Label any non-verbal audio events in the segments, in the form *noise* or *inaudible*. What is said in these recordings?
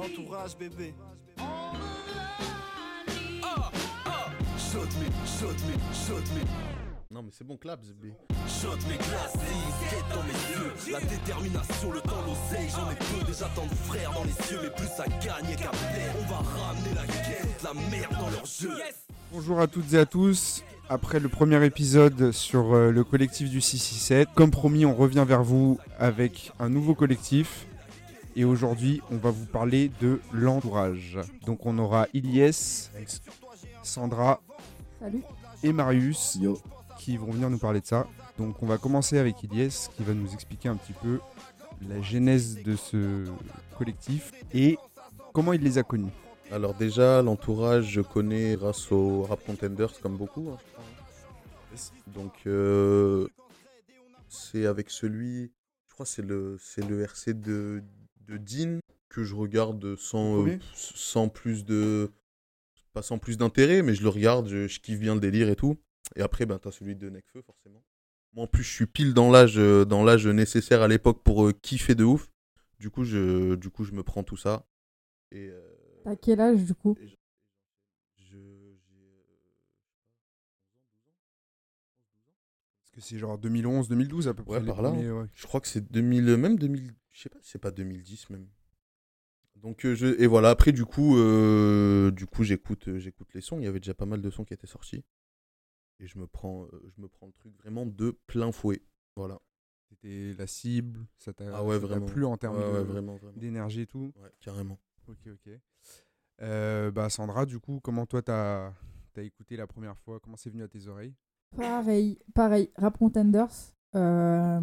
L'entourage bébé. Non, mais c'est bon, clap, bébé. Shot mes classiques, quête dans mes yeux. La détermination, le temps, l'oseille, j'en ai peu. Déjà tant de frères dans les cieux, mais plus à gagner qu'à perdre. On va ramener la quête, la merde dans leur jeu. Bonjour à toutes et à tous. Après le premier épisode sur euh, le collectif du 667, comme promis, on revient vers vous avec un nouveau collectif. Et aujourd'hui, on va vous parler de l'entourage. Donc on aura Ilyes, Sandra Salut. et Marius Yo. qui vont venir nous parler de ça. Donc on va commencer avec Ilyes qui va nous expliquer un petit peu la genèse de ce collectif et comment il les a connus. Alors, déjà, l'entourage, je connais grâce au Rap Contenders, comme beaucoup. hein. Donc, euh, c'est avec celui. Je crois c'est le, c'est le RC de, de Dean que je regarde sans, euh, sans plus de. Pas sans plus d'intérêt, mais je le regarde, je, je kiffe bien le délire et tout. Et après, ben, t'as celui de Necfeu, forcément. Moi, en plus, je suis pile dans l'âge, euh, dans l'âge nécessaire à l'époque pour euh, kiffer de ouf. Du coup, je, du coup, je me prends tout ça. Et. euh, T'as quel âge du coup? je- Parce que c'est genre 2011, 2012 à peu Ouais, près. les par là, premiers, ouais. Je crois que c'est 2000, même 2000, je sais pas, si c'est pas 2010 même. Donc euh, je et voilà après du coup euh, du coup j'écoute euh, j'écoute les sons. Il y avait déjà pas mal de sons qui étaient sortis et je me prends euh, je me prends le truc vraiment de plein fouet. Voilà. C'était la cible, ça t'a Ah ouais, ça t'a vraiment. plu en termes Ouais, ouais, de- vraiment vraiment. d'énergie et tout. Ouais, carrément. Ok, ok. Euh, bah Sandra, du coup, comment toi t'as as écouté la première fois? Comment c'est venu à tes oreilles? Pareil, pareil. Rap Contenders. Euh,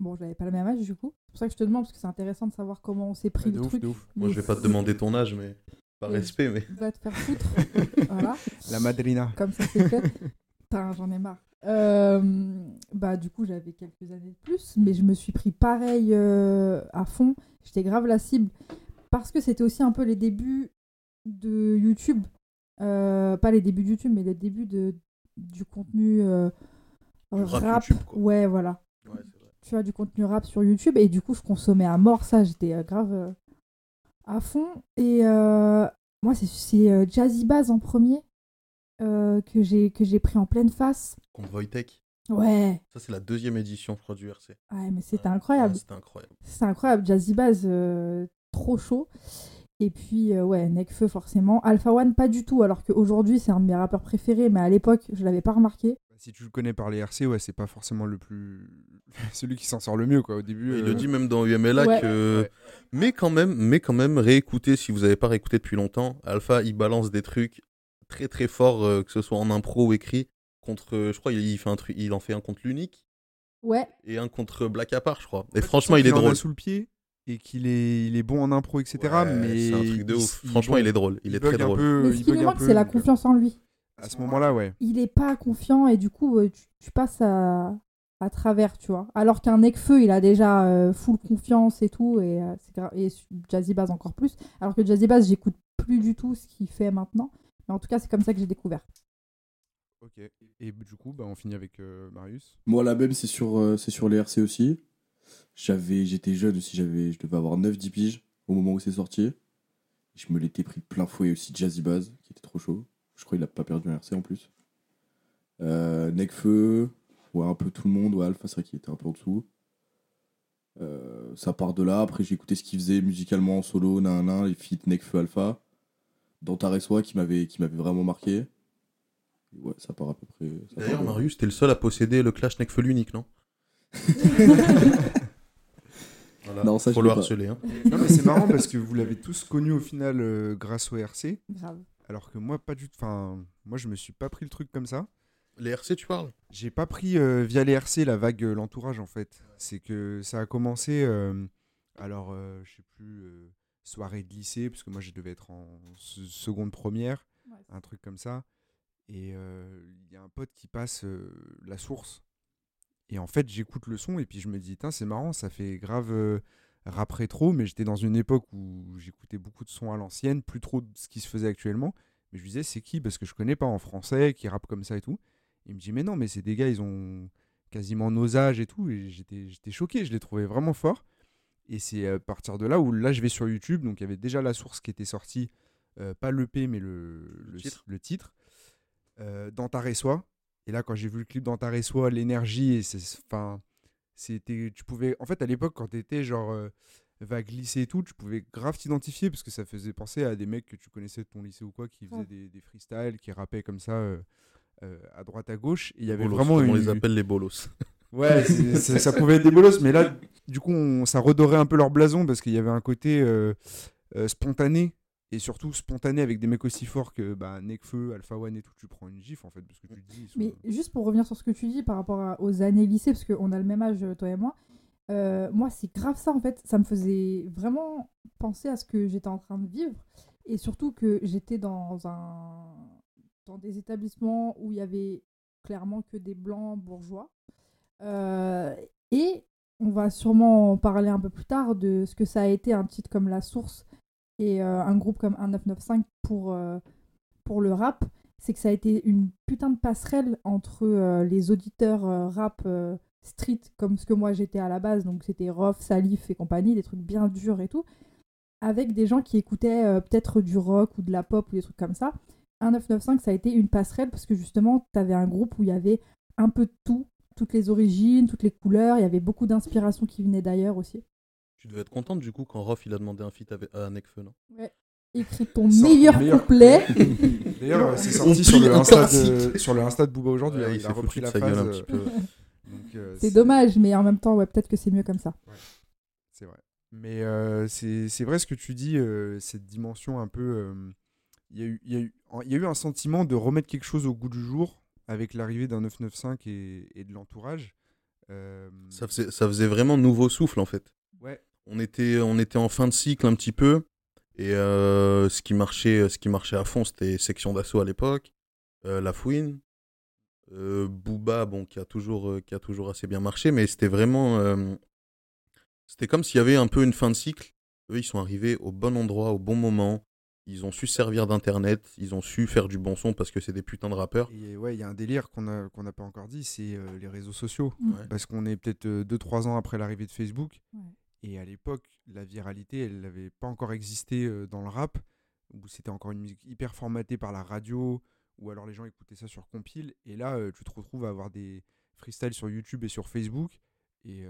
bon, j'avais pas le même âge du coup. C'est pour ça que je te demande, parce que c'est intéressant de savoir comment on s'est pris de le ouf, truc. de ouf. Moi je vais pas te demander ton âge mais par respect mais Va te faire foutre. *laughs* voilà, La madrina. comme ça c'est fait. Putain, j'en ai marre. Euh, bah du coup j'avais quelques années de plus mais je me suis pris pareil euh, à fond j'étais grave la cible parce que c'était aussi un peu les débuts de YouTube Euh, pas les débuts de YouTube mais les débuts de du contenu euh, rap rap YouTube, quoi. ouais voilà ouais, c'est vrai. tu vois du contenu rap sur YouTube et du coup je consommais à mort ça j'étais euh, grave euh, à fond et euh, moi c'est Jazzy Bass en premier que j'ai que j'ai pris en pleine face Convoy Tech. ouais Ça c'est la deuxième édition je crois du RC. ouais mais c'était Ouais, incroyable ouais, C'était incroyable. c'est incroyable Jazzy Bass euh, trop chaud et puis euh, ouais Nekfeu forcément Alpha One pas du tout alors qu'aujourd'hui c'est un de mes rappeurs préférés mais à l'époque je l'avais pas remarqué Si tu le connais par les RC, ouais, c'est pas forcément le plus. *laughs* celui qui s'en sort le mieux, quoi. Au début. Il euh, le dit même dans UMLA Ouais. que. Ouais. Mais quand même, mais quand même, réécoutez si vous n'avez pas réécouté depuis longtemps. Alpha, il balance des trucs très très forts, euh, que ce soit en impro ou écrit. Contre, euh, je crois, il, il fait un truc, il en fait un contre l'unique ouais et un contre Black Apart, je crois. Et franchement, il est qu'il en a drôle. sous le pied et qu'il est, il est bon en impro, etc. Ouais, mais c'est un truc de il- ouf. il- Franchement, bon, il est drôle. Il, est très un drôle. peu, mais il ce qui lui manque c'est la confiance en lui À ce moment-là, ouais. il est pas confiant et du coup euh, tu, tu passes à, à travers tu vois alors qu'un Nekfeu il a déjà euh, full confiance et tout et, euh, c'est gra- et Jazzy Bass encore plus alors que Jazzy Bass j'écoute plus du tout ce qu'il fait maintenant mais en tout cas c'est comme ça que j'ai découvert Ok. Et du coup, bah, on finit avec euh, Marius. Moi, la même, c'est sur, euh, c'est sur les RC aussi. J'avais, j'étais jeune aussi, j'avais, je devais avoir 9-10 piges au moment où c'est sorti. Je me l'étais pris plein fouet aussi Jazzy Baz, qui était trop chaud. Je crois qu'il a pas perdu un RC en plus. Euh, Necfeu, ouais, un peu tout le monde, ouais, Alpha, c'est vrai qu'il était un peu en dessous. Euh, ça part de là, après j'ai écouté ce qu'il faisait musicalement en solo, nan, nan, les feats Necfeu Alpha. Dans Tareswa qui m'avait, qui m'avait vraiment marqué. Ouais, ça part à peu près. D'ailleurs, de. Marius, t'es le seul à posséder le Clash Necfeu l'unique, non *laughs* Voilà. Non, ça, Faut le harceler. Hein. Non, mais c'est marrant parce que vous l'avez tous connu au final euh, grâce au RC, grave alors que moi, pas du tout. Enfin, moi, je me suis pas pris le truc comme ça. Les RC, tu parles? J'ai pas pris euh, via les RC la vague euh, l'entourage en fait. C'est que ça a commencé, euh, alors euh, je sais plus, euh, soirée de lycée, parce que moi je devais être en se- seconde première, un truc comme ça. Et euh, il y a un pote qui passe euh, la source. Et en fait j'écoute le son et puis je me dis, Tain, c'est marrant, ça fait grave euh, rap rétro, mais j'étais dans une époque où j'écoutais beaucoup de sons à l'ancienne, plus trop de ce qui se faisait actuellement. Mais je me disais, c'est qui? Parce que je connais pas en français, qui rappe comme ça et tout. Il me dit, mais non, mais c'est des gars, ils ont quasiment nos âges et tout. Et j'étais, choqué, je les trouvais vraiment forts. Et c'est à partir de là où là je vais sur YouTube, donc il y avait déjà la source qui était sortie, euh, pas l'EP mais le, le titre. le titre, euh, dans ta Soi. Et là quand j'ai vu le clip dans ta Soi, l'énergie, et c'est, enfin, c'était, tu pouvais, en fait à l'époque quand t'étais genre euh, vague lycée et tout, tu pouvais grave t'identifier parce que ça faisait penser à des mecs que tu connaissais de ton lycée ou quoi qui faisaient Ouais. des, des freestyles, qui rappaient comme ça euh, euh, à droite à gauche. Et il y avait Bolos, vraiment on les appelle les bolos? *laughs* Ouais, ça pouvait être des bolos, mais là, du coup, on- ça redorait un peu leur blason parce qu'il y avait un côté euh, euh, spontané et surtout spontané avec des mecs aussi forts que bah, Nekfeu, Alpha One et tout. Tu prends une gifle en fait parce que tu te dis. sont- Mais juste pour revenir sur ce que tu dis par rapport à- aux années lycée, parce qu'on a le même âge, toi et moi, euh, moi, c'est grave ça en fait. Ça me faisait vraiment penser à ce que j'étais en train de vivre. Et surtout que j'étais dans, un... dans des établissements où il y avait clairement que des blancs bourgeois. Euh, et on va sûrement en parler un peu plus tard de ce que ça a été un titre comme La Source et euh, un groupe comme 1995 pour, euh, pour le rap c'est que ça a été une putain de passerelle entre euh, les auditeurs rap street, comme ce que moi j'étais à la base, donc c'était Rof, Salif et compagnie, des trucs bien durs et tout, avec des gens qui écoutaient peut-être du rock ou de la pop ou des trucs comme ça. 1995, ça a été une passerelle parce que justement, t'avais un groupe où il y avait un peu de tout, toutes les origines, toutes les couleurs, il y avait beaucoup d'inspiration qui venaient d'ailleurs aussi. Tu devais être contente du coup quand Rof il a demandé un feat avec- à Nekfeu, non? Écris ton Sort meilleur, meilleur couplet. *laughs* D'ailleurs, euh, c'est sorti sur le, Insta de, sur le Insta de Booba aujourd'hui. Ouais, hein, il a repris la un euh, petit peu. donc, euh, C'est dommage, mais en même temps, ouais, peut-être que c'est mieux comme ça. C'est vrai. Mais euh, c'est c'est vrai ce que tu dis, euh, cette dimension un peu. euh, Il y, a eu- il y, a eu- il y a eu un sentiment de remettre quelque chose au goût du jour avec l'arrivée d'un 995 et, et de l'entourage. Euh, Ça faisait, ça faisait vraiment nouveau souffle en fait. Ouais, On était, on était en fin de cycle un petit peu. Et euh, ce, qui marchait, ce qui marchait à fond, c'était Section d'Assaut à l'époque, euh, La Fouine, euh, Booba, bon, qui a, toujours, euh, qui a toujours assez bien marché, mais c'était vraiment. euh, c'était comme s'il y avait un peu une fin de cycle. Eux, ils sont arrivés au bon endroit, au bon moment. Ils ont su servir d'Internet, ils ont su faire du bon son parce que c'est des putains de rappeurs. et ouais, il y a un délire qu'on a- qu'on n'a pas encore dit, c'est euh, les réseaux sociaux. Ouais. Parce qu'on est peut-être 2-3 ans après l'arrivée de Facebook. Ouais. Et à l'époque, la viralité, elle n'avait pas encore existé dans le rap, où c'était encore une musique hyper formatée par la radio, ou alors les gens écoutaient ça sur compile. Et là, tu te retrouves à avoir des freestyles sur YouTube et sur Facebook. Et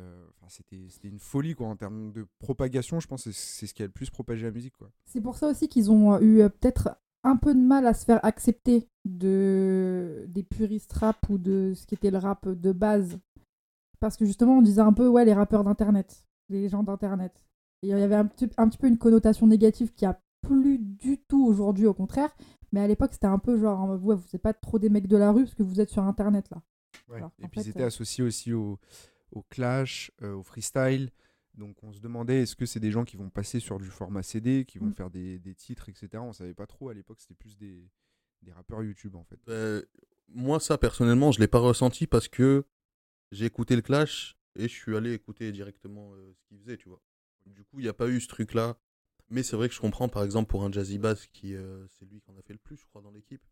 c'était une folie quoi, en termes de propagation. Je pense que c'est ce qui a le plus propagé la musique. Quoi. C'est pour ça aussi qu'ils ont eu peut-être un peu de mal à se faire accepter de des puristes rap ou de ce qui était le rap de base. Parce que justement, on disait un peu, ouais, les rappeurs d'internet, les gens d'internet. Et il y avait un petit, un petit peu une connotation négative qui a plus du tout aujourd'hui, au contraire. Mais à l'époque, c'était un peu genre, ouais, vous n'êtes pas trop des mecs de la rue parce que vous êtes sur internet là. Alors Et puis fait, ils étaient euh, associés aussi au, au clash, euh, au freestyle. Donc on se demandait est-ce que c'est des gens qui vont passer sur du format CD, qui vont Mm. faire des, des titres, etc. On savait pas trop. À l'époque, c'était plus des, des rappeurs YouTube en fait. Euh, moi, ça, personnellement, je l'ai pas ressenti parce que j'ai écouté le Clash et je suis allé écouter directement euh, ce qu'il faisait, tu vois. Du coup, il n'y a pas eu ce truc-là. Mais c'est vrai que je comprends, par exemple, pour un Jazzy Bass, qui euh, c'est lui qui en a fait le plus, je crois, dans l'équipe,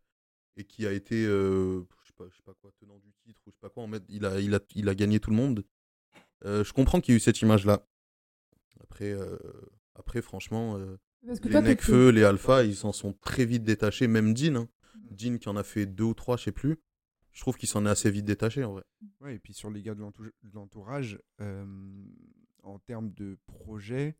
et qui a été, euh, je sais pas, je sais pas quoi, tenant du titre ou je sais pas quoi, en il a, il a, il a gagné tout le monde. Je comprends qu'il y ait eu cette image-là. Après, après, franchement, que les Necfeu, les Alpha, ils s'en sont très vite détachés. Même Dean, hein. Dean qui en a fait deux ou trois, je sais plus. Je trouve qu'il s'en est assez vite détaché en vrai. Ouais, et puis sur les gars de l'entou- de l'entourage, en termes de projet,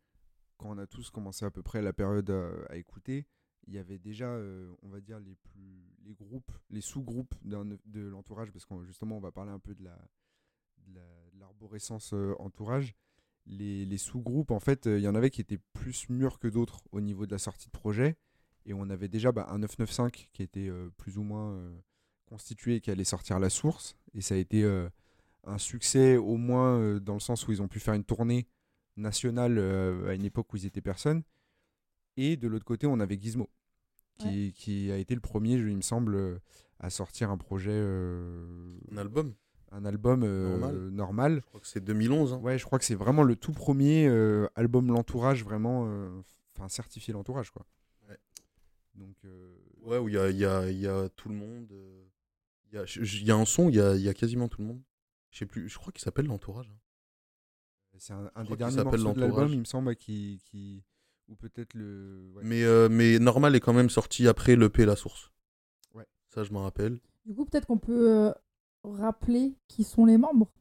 quand on a tous commencé à peu près la période à, écouter, il y avait déjà, on va dire, les, plus, les groupes, les sous-groupes de l'entourage, parce que justement, on va parler un peu de la de la- de l'arborescence entourage. Les, les sous-groupes, en fait, il y en avait qui étaient plus mûrs que d'autres au niveau de la sortie de projet. Et on avait déjà bah, un 995 qui était plus ou moins constitué et qui allait sortir la source. Et ça a été euh, un succès au moins euh, dans le sens où ils ont pu faire une tournée nationale euh, à une époque où ils étaient personne. Et de l'autre côté, on avait Gizmo, qui, qui a été le premier, je- il me semble, à sortir un projet, euh, Un album, un album euh, Normal. normal. je crois que c'est 2011. hein. Ouais, je crois que c'est vraiment le tout premier euh, album l'entourage, vraiment, euh, enfin certifié l'entourage, quoi. Ouais. Donc, euh, Ouais, où il y a, il y, a, il y a tout le monde. Il y a, y un son, il y a, il y a quasiment tout le monde. Je sais plus, je crois qu'il s'appelle l'entourage. hein. C'est un, un des derniers s'appelle morceaux de l'album, L'Entourage. il me semble, qui, qui... ou peut-être le. ouais. Mais, euh, mais Normal est quand même sorti après l'EP La Source. Ouais. Ça, je m'en rappelle. Du coup, peut-être qu'on peut euh, rappeler qui sont les membres.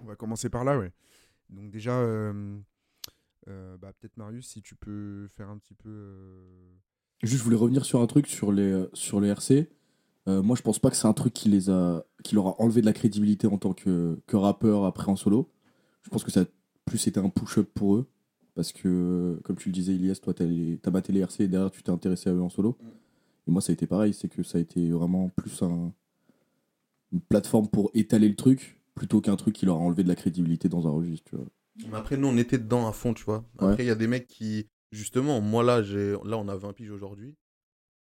On va commencer par là, ouais. Donc déjà, euh, euh, bah, peut-être Marius, si tu peux faire un petit peu. euh, Juste, je voulais revenir sur un truc sur les, euh, sur les RC. Euh, moi, je pense pas que c'est un truc qui, les a, qui leur a enlevé de la crédibilité en tant que, que rappeur après en solo. Je pense que ça a plus été un push-up pour eux. Parce que, comme tu le disais, Ilias, toi, t'as battu les RC et derrière, tu t'es intéressé à eux en solo. Et moi, ça a été pareil. C'est que ça a été vraiment plus un, une plateforme pour étaler le truc plutôt qu'un truc qui leur a enlevé de la crédibilité dans un registre. Tu vois. Mais après, nous, on était dedans à fond, tu vois. Après, il y a des mecs qui, justement, moi là, j'ai, là, on a 20 piges aujourd'hui.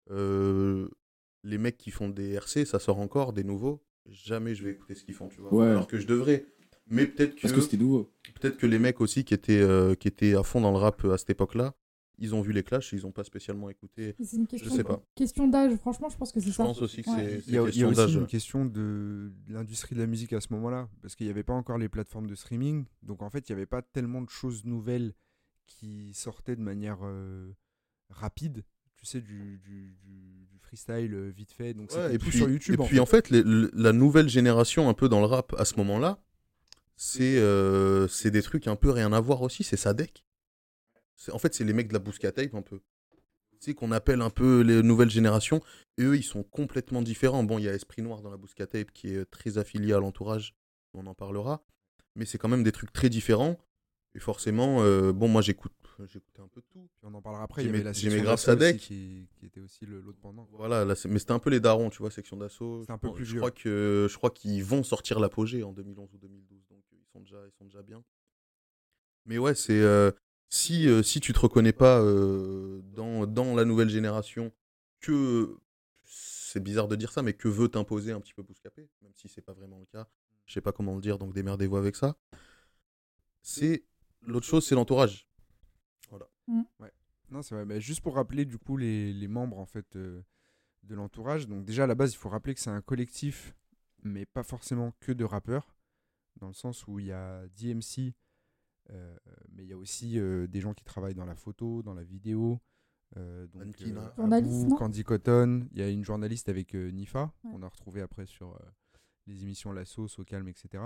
Euh, les mecs qui font des RC, ça sort encore, des nouveaux. Jamais je vais écouter ce qu'ils font, tu vois. Ouais. Alors que je devrais. Mais peut-être que, Parce que c'était nouveau. peut-être que les mecs aussi qui étaient, euh, qui étaient à fond dans le rap euh, à cette époque-là, ils ont vu les clashs, ils ont pas spécialement écouté. C'est une question, sais pas. question d'âge. Franchement, je pense que c'est Je ça. pense aussi que Ouais. c'est, Il c'est y a, il y a question aussi une question de de l'industrie de la musique à ce moment-là, parce qu'il n'y avait pas encore les plateformes de streaming, donc en fait il n'y avait pas tellement de choses nouvelles qui sortaient de manière euh, rapide, tu sais, du, du, du- du freestyle euh, vite fait, donc Ouais, et puis, sur YouTube. et en puis fait. en fait, les- la nouvelle génération un peu dans le rap à ce moment-là, c'est euh, des trucs un peu rien à voir aussi, c'est Sadek. En fait, c'est les mecs de la Bousca Tape un peu. Tu sais, qu'on appelle un peu les nouvelles générations. Et eux, ils sont complètement différents. Bon, il y a Esprit Noir dans la Bousca Tape qui est très affilié à l'entourage, on en parlera. Mais c'est quand même des trucs très différents. Et forcément, euh, bon, moi j'écoute j'écoutais un peu de tout. Puis on en parlera après, J'aimais- la section grave Sadek. qui, qui était aussi l'autre pendant. Voilà, là, mais c'était un peu les darons, tu vois, section d'assaut. C'est un peu plus je vieux. crois que je crois qu'ils vont sortir l'apogée en 2011 ou 2012, donc euh, ils sont déjà ils sont déjà bien. Mais ouais, c'est euh, si euh, si tu te reconnais pas euh, dans dans la nouvelle génération que c'est bizarre de dire ça, mais que veut t'imposer un petit peu Bouscapé, même si c'est pas vraiment le cas. Je sais pas comment le dire, donc démerdez-vous avec ça. C'est l'autre chose, c'est l'entourage. Non, c'est vrai. Mais juste pour rappeler du coup les, les membres en fait euh, de l'entourage. Donc déjà à la base, il faut rappeler que c'est un collectif, mais pas forcément que de rappeurs, dans le sens où il y a DMC, euh, mais il y a aussi euh, des gens qui travaillent dans la photo, dans la vidéo. euh, donc. Journaliste, Abou, Candy Cotton. Il y a une journaliste avec euh, Nifa, Ouais. qu'on a retrouvé après sur euh, les émissions La Sauce, Au Calme, etc.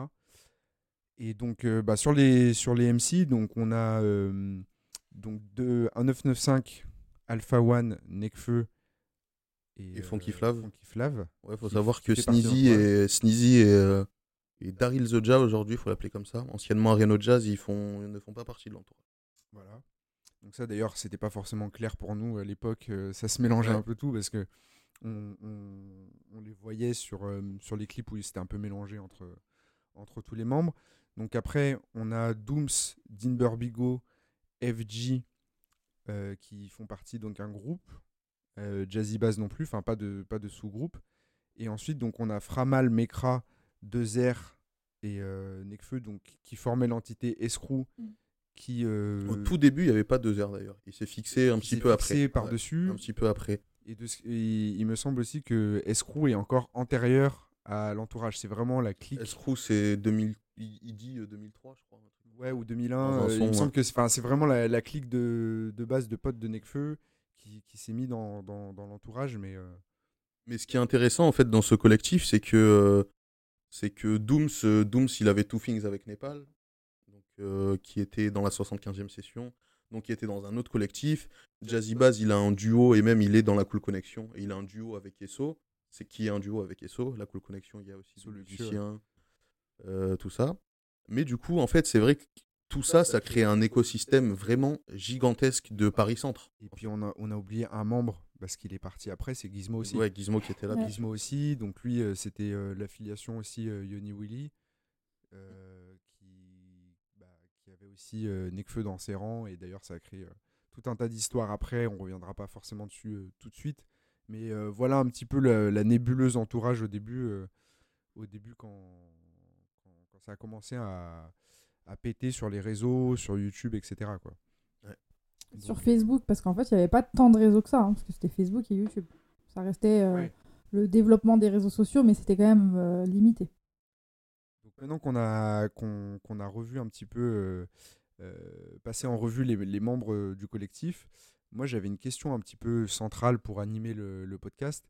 Et donc, euh, bah, sur, les, sur les MC, donc, on a euh, donc deux, un 995, Alpha One, Necfeu et, Et Funky euh, Flav. Funky Flav. Ouais, faut savoir que Sneezy et, Sneezy et, euh, et Daryl The Jazz aujourd'hui, il faut l'appeler comme ça. Anciennement Reno Jazz, ils, font, ils ne font pas partie de l'entourage. Voilà. Donc ça d'ailleurs c'était pas forcément clair pour nous à l'époque, euh, ça se mélangeait Ouais. un peu tout parce que on, on- on les voyait sur, euh, sur les clips où c'était un peu mélangé entre, entre tous les membres. Donc après on a Dooms, Dean Burbigo, FG euh, qui font partie donc un groupe, euh, Jazzy Bass non plus, enfin pas de, pas de sous-groupe. Et ensuite donc on a Framal, Mekra, Dezer et euh, Nekfeu donc qui formaient l'entité Escrew Mm. qui euh, Au tout début, il n'y avait pas deux heures d'ailleurs. Il s'est fixé un qui petit s'est peu fixé après. par-dessus. Ouais, un petit peu après. Et, de ce- et il me semble aussi que Escrew est encore antérieur à l'entourage. C'est vraiment la clique. Escrew, c'est 2000, il, il dit euh, 2003, je crois. un truc. Ouais, ou 2001. Dans un euh, il me semble que c'est vraiment la, la clique de, de base de potes de Necfeu qui, qui s'est mis dans, dans, dans l'entourage. Mais euh, Mais ce qui est intéressant en fait dans ce collectif, c'est que euh, c'est que Dooms, euh, Dooms, il avait Two Things avec Népal, donc euh, qui était dans la 75e session, donc qui était dans un autre collectif. Jazzy Baz, il a un duo et même il est dans la Cool Connection et il a un duo avec Esso. C'est qui est un duo avec Esso? La Cool Connection, il y a aussi musiciens, euh, tout ça. Mais du coup, en fait, c'est vrai que tout ça, ça crée un écosystème vraiment gigantesque de Paris Centre. et puis on a, on a oublié un membre parce qu'il est parti après, c'est Gizmo aussi. Ouais, Gizmo qui était là. Ouais. Gizmo aussi. Donc lui, euh, c'était euh, l'affiliation aussi euh, Yoni Willy, euh, qui, bah, qui avait aussi euh, Nekfeu dans ses rangs. Et d'ailleurs, ça a créé euh, tout un tas d'histoires après. On reviendra pas forcément dessus euh, tout de suite. Mais euh, voilà un petit peu la, la nébuleuse entourage au début, euh, au début quand ça a commencé à, à péter sur les réseaux, sur YouTube, etc. Quoi. Sur Donc, Facebook, parce qu'en fait, il n'y avait pas tant de réseaux que ça, hein, parce que c'était Facebook et YouTube. Ça restait euh, Ouais. le développement des réseaux sociaux, mais c'était quand même euh, limité. donc, Maintenant qu'on a, qu'on qu'on a revu un petit peu, euh, euh, passé en revue les, les membres du collectif, moi j'avais une question un petit peu centrale pour animer le, le podcast.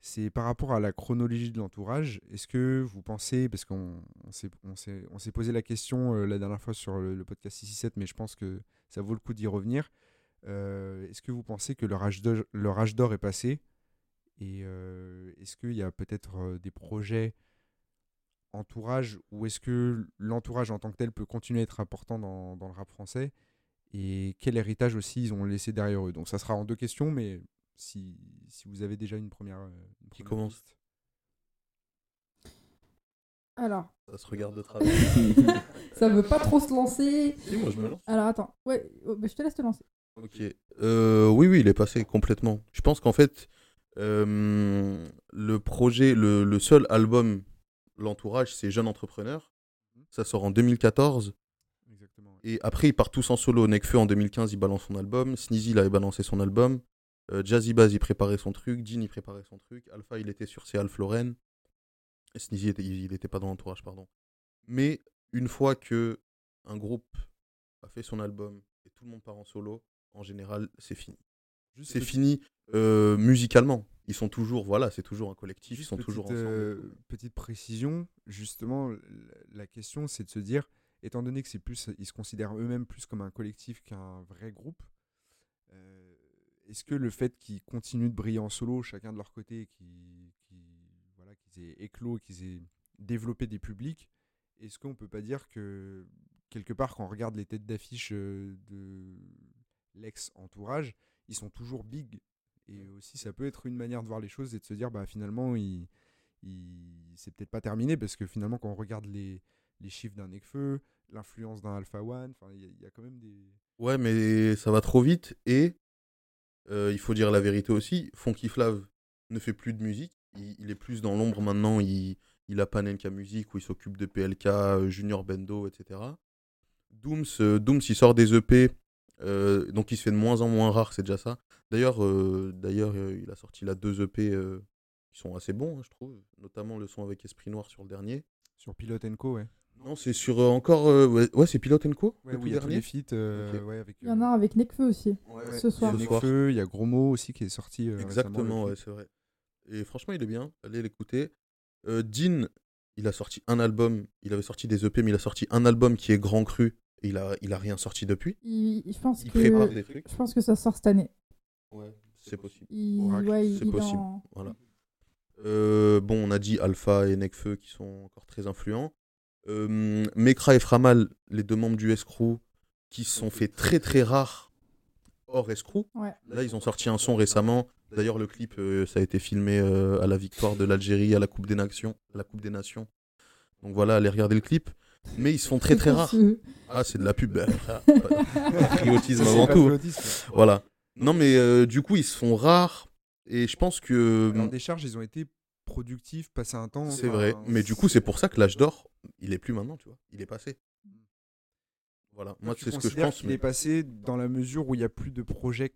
C'est par rapport à la chronologie de l'entourage. Est-ce que vous pensez, parce qu'on on s'est- posé la question euh, la dernière fois sur le, le podcast 667, mais je pense que ça vaut le coup d'y revenir. Euh, est-ce que vous pensez que leur âge d'or- est passé? Et euh, est-ce qu'il y a peut-être des projets entourage ou est-ce que l'entourage en tant que tel peut continuer à être important dans le rap français? Et quel héritage aussi ils ont laissé derrière eux? Donc ça sera en deux questions mais si, si vous avez déjà une première, euh, Qui commence. Alors, Ça se regarde de travers. *laughs* ça veut pas trop se lancer. si, moi je me lance. Alors attends, ouais, oh, bah, je te laisse te lancer. Ok. Euh, oui, oui, il est passé complètement. Je pense qu'en fait, euh, le projet, le, le seul album, l'entourage, c'est Jeune Entrepreneur. Ça sort en 2014. exactement ouais. Et après, ils partent tous en solo. Nekfeu, en 2015, il balance son album. Sneezy, il avait balancé son album. Euh, Jazzy Baz, il préparait son truc. Jean, il préparait son truc. Alpha, il était sur ses. Et Sneezy, était- il n'était pas dans l'entourage, pardon. Mais une fois que un groupe a fait son album et tout le monde part en solo, en général, c'est fini. C'est fini euh, musicalement. Ils sont toujours, voilà, c'est toujours un collectif, ils sont toujours petite, ensemble. et euh, petite précision justement la question c'est de se dire étant donné que c'est plus ils se considèrent eux-mêmes plus comme un collectif qu'un vrai groupe est-ce que le fait qu'ils continuent de briller en solo chacun de leur côté qu'ils voilà, qu'ils aient éclos qu'ils aient développé des publics est-ce qu'on peut pas dire que quelque part quand on regarde les têtes d'affiche euh, de l'ex-entourage ils sont toujours big. Et aussi ça peut être une manière de voir les choses et de se dire bah finalement ils il- c'est peut-être pas terminé parce que finalement quand on regarde les, les chiffres d'un Necfeu, l'influence d'un Alpha One, il y, il y a quand même des Ouais, mais ça va trop vite et euh, il faut dire la vérité aussi. Funky Flav ne fait plus de musique. Il, est plus dans l'ombre maintenant. Il, il a Panenka Music où il s'occupe de PLK, euh, Junior Bendo, etc. Dooms, euh, Dooms, il sort des EP. donc il se fait de moins en moins rare, c'est déjà ça. D'ailleurs, il a sorti là deux EP qui sont assez bons, hein, je trouve. Notamment le son avec Esprit Noir sur le dernier. sur Pilot Co ouais. Non, c'est sur euh, encore. euh, ouais, ouais, c'est Pilot Co Ouais, le tout il y a tous dernier. les feats euh, Ok. ouais, avec Il y en a un avec Nekfeu aussi. Ouais, ce soir. Il y a Ce soir. Nekfeu, il y a Gros Mot aussi qui est sorti euh, Exactement, récemment, ouais, clip. c'est vrai. Et franchement, il est bien. Allez l'écouter. Euh, Dean, il a sorti un album. Il avait sorti des EP, mais il a sorti un album qui est Grand Cru. Et il a, il a rien sorti depuis. Il- je pense Il que prépare des trucs. je pense que ça sort cette année. Ouais, c'est possible. Il, Oracle, ouais, il- c'est il est possible. en- Voilà. Euh, bon, on a dit Alpha et Nekfeu qui sont encore très influents. Euh, Mekra et Framal, les deux membres du Escrew, qui se sont fait très très rares hors Escrew. Ouais. Là, ils ont sorti un son récemment. D'ailleurs, le clip, euh, ça a été filmé euh, à la victoire de l'Algérie à la Coupe des Nations. la Coupe des Nations. Donc voilà, allez regarder le clip. Mais ils se font très très rares. *laughs* Ah, c'est de la pub. *laughs* pas- Patriotisme avant tout. Voilà. Non, mais euh, du coup, ils se font rares. Et je pense que. Alors, des charges, ils ont été productifs, passé un temps. C'est enfin, vrai. Mais du coup, c'est pour ça que l'âge d'or, il est plus maintenant, tu vois. Il est passé. Voilà. Toi, Moi, c'est ce que je pense. mais- est passé dans la mesure où il n'y a plus de projets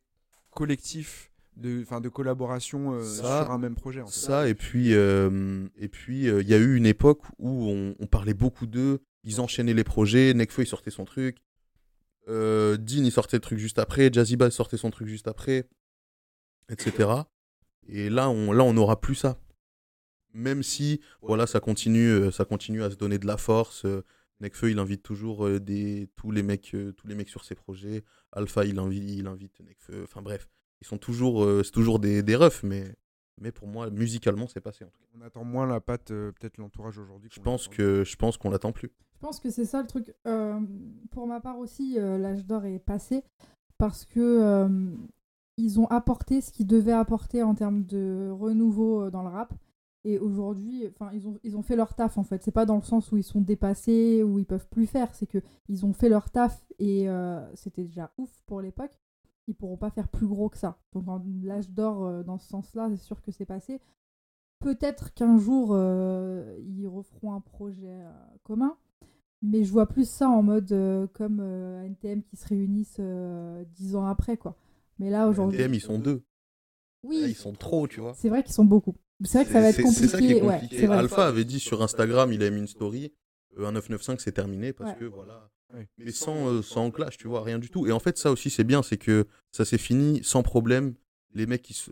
collectifs, de, enfin, de collaboration euh, Ça- sur un même projet. En fait. Ça, et puis euh, et puis euh, il y a eu une époque où on, on parlait beaucoup d'eux. Ils enchaînaient les projets. Nekfeu, il sortait son truc. Dean, il sortait le truc juste après. Jazzy Bass sortait son truc juste après. Etc. Et là, on là, on n'aura plus ça. Même si, voilà, ça continue, euh, ça continue à se donner de la force. euh, Nekfeu, il invite toujours euh, des, tous, les mecs, tous les mecs sur ses projets. Alpha, il invite, il invite Nekfeu. Enfin bref, ils sont toujours, c'est toujours des, des refs, mais, mais pour moi, musicalement, c'est passé en tout cas. On attend moins la patte, peut-être l'entourage aujourd'hui. Je pense que je pense qu'on l'attend plus. Je pense que c'est ça le truc. Euh, pour ma part aussi, euh, l'âge d'or est passé parce que euh, ils ont apporté ce qu'ils devaient apporter en termes de renouveau dans le rap. Et aujourd'hui, enfin, ils ont, ils ont fait leur taf en fait. C'est pas dans le sens où ils sont dépassés, où ils peuvent plus faire. C'est que ils ont fait leur taf et euh, c'était déjà ouf pour l'époque. Ils pourront pas faire plus gros que ça. Donc en- l'âge d'or euh, dans ce sens-là, c'est sûr que c'est passé. Peut-être qu'un jour euh, ils referont un projet euh, commun. Mais je vois plus ça en mode comme NTM qui se réunissent dix ans après, quoi. Mais là, aujourd'hui. DM, ils sont deux. Oui, Là, ils sont trop, tu vois. c'est vrai qu'ils sont beaucoup. C'est vrai que ça va être compliqué. C'est ça qui est compliqué. Alpha avait dit sur Instagram, il a mis une story. euh, un 995 c'est terminé parce Ouais. que voilà. Ouais. Mais sans, euh, sans clash, tu vois, rien du tout. Et en fait, ça aussi, c'est bien, c'est que ça s'est fini sans problème. Les mecs, qui se...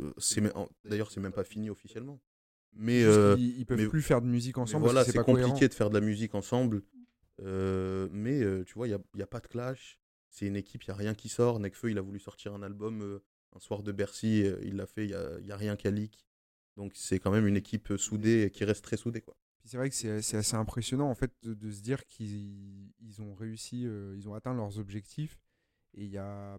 d'ailleurs, c'est même pas fini officiellement. Mais, euh, qu'ils- ils, peuvent mais- plus faire de musique mais ensemble voilà, c'est compliqué cohérent. de faire de la musique ensemble. Euh, mais euh, tu vois, il n'y a, il y a pas de clash. C'est une équipe, il n'y a rien qui sort. Nekfeu, il a voulu sortir un album euh, un soir de Bercy, il l'a fait, il n'y a, y a rien qu'à leak. Donc c'est quand même une équipe soudée qui reste très soudée. Quoi. Puis c'est vrai que c'est c'est assez impressionnant en fait de, de se dire qu'ils ils ont réussi, euh, ils ont atteint leurs objectifs et il y a,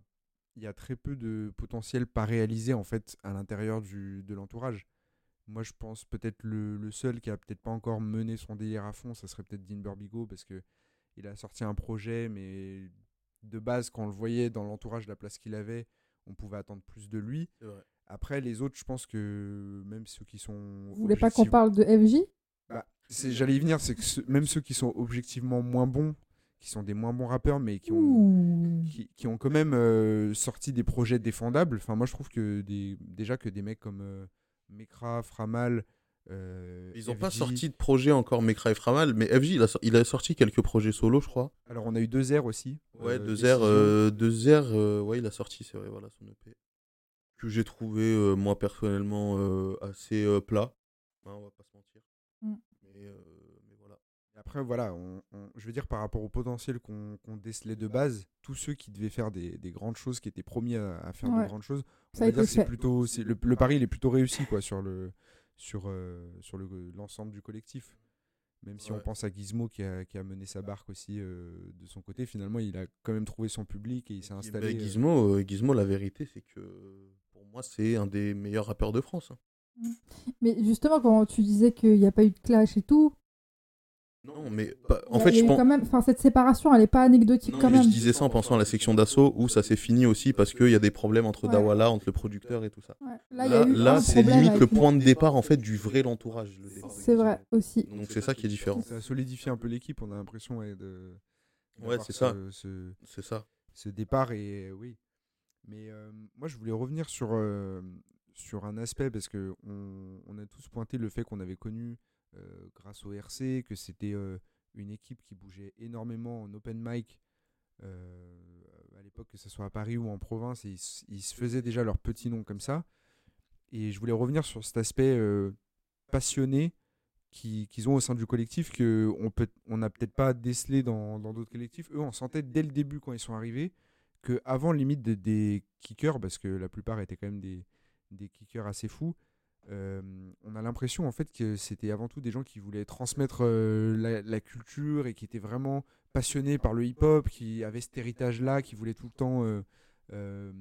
il y a très peu de potentiel pas réalisé en fait à l'intérieur du- de l'entourage. Moi je pense peut-être le, le seul qui a peut-être pas encore mené son délire à fond, ça serait peut-être Dean Burbigo parce que il a sorti un projet mais de base quand on le voyait dans l'entourage la place qu'il avait, on pouvait attendre plus de lui. Après les autres, je pense que même ceux qui sont Vous voulez pas qu'on parle de FJ bah, J'allais y venir, c'est que même ceux qui sont objectivement moins bons, qui sont des moins bons rappeurs, mais qui ont, qui, qui ont quand même euh, sorti des projets défendables. Enfin, moi, je trouve que des, déjà que des mecs comme euh, Mekra, Framal. euh, Ils n'ont pas sorti de projet encore Mekra et Framal, mais FJ, il a, sor- il a sorti quelques projets solo, je crois. Alors, on a eu deux airs aussi. Ouais, euh, deux Décision. airs, euh, deux airs, euh, ouais, il a sorti, c'est vrai, voilà, son EP. Que j'ai trouvé, euh, moi, personnellement, euh, assez euh, plat. Hein, on va pas se mentir. Mm. Mais, euh, mais voilà. Après, voilà, on- on- je veux dire, par rapport au potentiel qu'on décelait de base, tous ceux qui devaient faire des, des grandes choses, qui étaient promis à, à faire Ouais. de grandes choses, Ça on a va dire que c'est plutôt, c'est le, le pari il est plutôt réussi quoi sur le sur euh, sur le l'ensemble du collectif. Même si on pense à Gizmo qui a, qui a mené sa barque aussi euh, de son côté, finalement il a quand même trouvé son public et il s'est Bah, installé. euh, Gizmo, euh, Gizmo, la vérité, c'est que moi, c'est un des meilleurs rappeurs de France. hein. Mais justement, quand tu disais qu'il n'y a pas eu de clash et tout, Non, mais en fait, je pense. quand même, enfin, cette séparation, elle n'est pas anecdotique Non, quand mais même. je disais ça en pensant à la section d'assaut où ça s'est fini aussi parce qu'il y a des problèmes entre Ouais. Dawala, entre le producteur et tout ça. Ouais. Là, c'est limite le point de départ en fait du vrai l'entourage. le départ de C'est vrai aussi. Donc c'est ça qui est différent. Ça a solidifié un peu l'équipe, on a l'impression ouais, de. Ouais, c'est ce- ça. ce- C'est ça. ce départ et oui. Mais moi, je voulais revenir sur, sur un aspect parce que on, a tous pointé le fait qu'on avait connu grâce au RC que c'était une équipe qui bougeait énormément en open mic à l'époque, que ce soit à Paris ou en province, et ils, se faisaient déjà leur petit nom comme ça. Et je voulais revenir sur cet aspect passionné qui- qu'ils ont au sein du collectif que on peut on n'a peut-être pas décelé dans d'autres collectifs. Eux, on sentait dès le début quand ils sont arrivés que avant limite des, des kickers, parce que la plupart étaient quand même des, des kickers assez fous, euh, on a l'impression en fait que c'était avant tout des gens qui voulaient transmettre euh, la, la culture et qui étaient vraiment passionnés par le hip-hop, qui avaient cet héritage-là, qui voulaient tout le temps euh,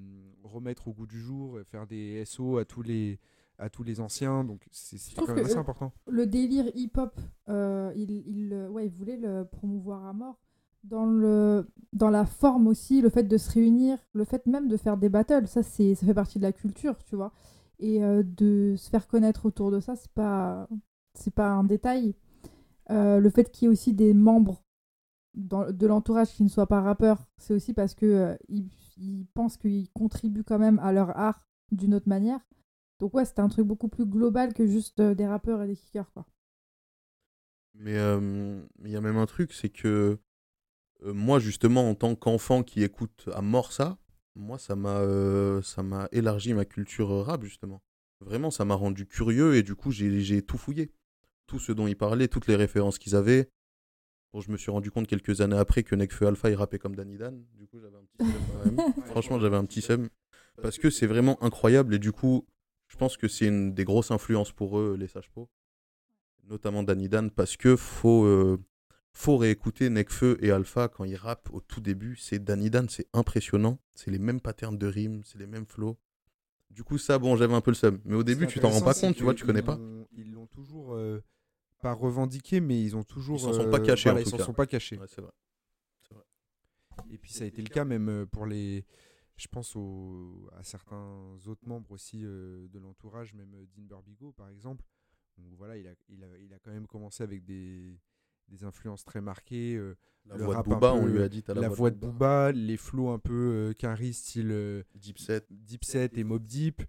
remettre au goût du jour, faire des SO à tous les à tous les anciens, donc c'est quand même assez important. le délire hip-hop, il, il, ouais, il voulait le promouvoir à mort. Dans, le, dans la forme aussi, le fait de se réunir, le fait même de faire des battles, ça, c'est, ça fait partie de la culture, tu vois. Et euh, de se faire connaître autour de ça, c'est pas, c'est pas un détail. Euh, le fait qu'il y ait aussi des membres dans- de l'entourage qui ne soient pas rappeurs, c'est aussi parce que euh, ils, ils pensent qu'ils contribuent quand même à leur art d'une autre manière. Donc ouais, c'était un truc beaucoup plus global que juste des rappeurs et des kickers, quoi. Mais il y a même un truc, c'est que euh, moi, justement, en tant qu'enfant qui écoute à mort ça, moi, ça m'a euh, ça m'a élargi ma culture rap, justement. Vraiment, ça m'a rendu curieux et du coup, j'ai tout fouillé. Tout ce dont ils parlaient, toutes les références qu'ils avaient. Bon, je me suis rendu compte quelques années après que Nekfeu Alpha, il rappait comme Danny Dan. Du coup, j'avais un petit seum quand *laughs* même. Franchement, j'avais un petit seum. Parce que c'est vraiment incroyable et du coup, je pense que c'est une des grosses influences pour eux, les Sages. Notamment Danny Dan, parce que faut, euh, faut réécouter Nekfeu et Alpha quand ils rappent au tout début. C'est Danny Dan, c'est impressionnant. C'est les mêmes patterns de rimes, c'est les mêmes flows. Du coup, ça, bon, j'avais un peu le seum. Mais au début, tu t'en rends pas compte, tu vois, tu connais pas. Ils l'ont toujours euh, pas revendiqué, mais ils ont toujours. Ils s'en sont pas cachés, voilà, en ils s'en sont pas cachés. Ouais, c'est vrai. Et puis ça a été le cas même euh, pour les. Je pense aux- à certains autres membres aussi euh, de l'entourage, même euh, Dean Burbigo par exemple. où, voilà, il a, il, a, il a quand même commencé avec des, des influences très marquées. euh, La Le voix de rap Booba, on lui a dit, t'as la, voix de Booba, les flots un peu euh, style euh, Deep Set. Deep Set et Mob Deep.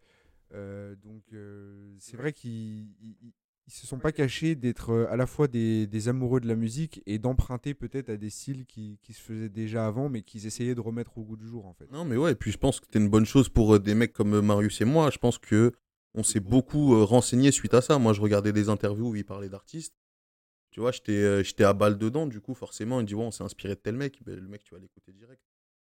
Euh, donc euh, c'est vrai qu'ils ils- ils- ils se sont pas cachés d'être à la fois des, des amoureux de la musique et d'emprunter peut-être à des styles qui, qui se faisaient déjà avant, mais qu'ils essayaient de remettre au goût du jour en fait. Non, mais ouais, et puis je pense que c'était une bonne chose pour des mecs comme Marius et moi. Je pense que on s'est beaucoup renseigné suite à ça. Moi, je regardais des interviews où il parlait d'artistes. Tu vois, j'étais euh, j'étais à balle dedans, du coup, forcément, il dit, ouais, on s'est inspiré de tel mec. Ben, le mec, tu vas l'écouter direct.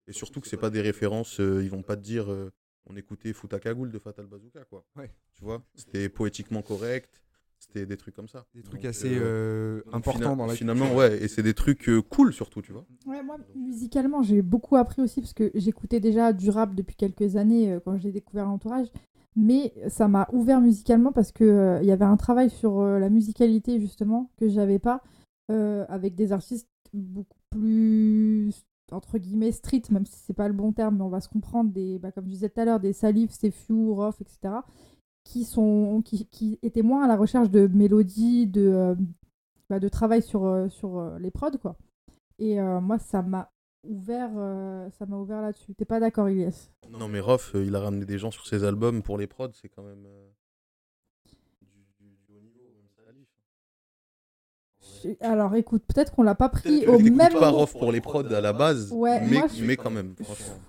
Et surtout que c'est pas des références, euh, ils vont pas te dire, euh, on écoutait Fouta Cagoule de Fatal Bazooka, quoi. Ouais. Tu vois, *laughs* c'était poétiquement correct, c'était des trucs comme ça. Des trucs Donc, assez euh, euh, importants dans la Finalement, culture. ouais, et c'est des trucs euh, cool surtout, tu vois. Ouais, moi, musicalement, j'ai beaucoup appris aussi parce que j'écoutais déjà du rap depuis quelques années euh, quand j'ai découvert l'entourage. Mais ça m'a ouvert musicalement parce qu'il il y avait un travail sur euh, la musicalité, justement, que j'avais pas, euh, avec des artistes beaucoup plus, entre guillemets, street, même si c'est pas le bon terme, mais on va se comprendre, des, bah, comme je disais tout à l'heure, des Salif, Sefiu, Rof, etc., qui, sont, qui, qui étaient moins à la recherche de mélodies, de, euh, bah, de travail sur, euh, sur euh, les prods, quoi. Et euh, moi, ça m'a ouvert, euh, ça m'a ouvert là-dessus. T'es pas d'accord, Ilyes? Non, mais Rof, euh, il a ramené des gens sur ses albums pour les prods, c'est quand même. euh, du, haut niveau, même Alors, écoute, peut-être qu'on l'a pas pris au même pas. Rof pour les prods à la base, Ouais, mais, moi, je- mais quand même, franchement.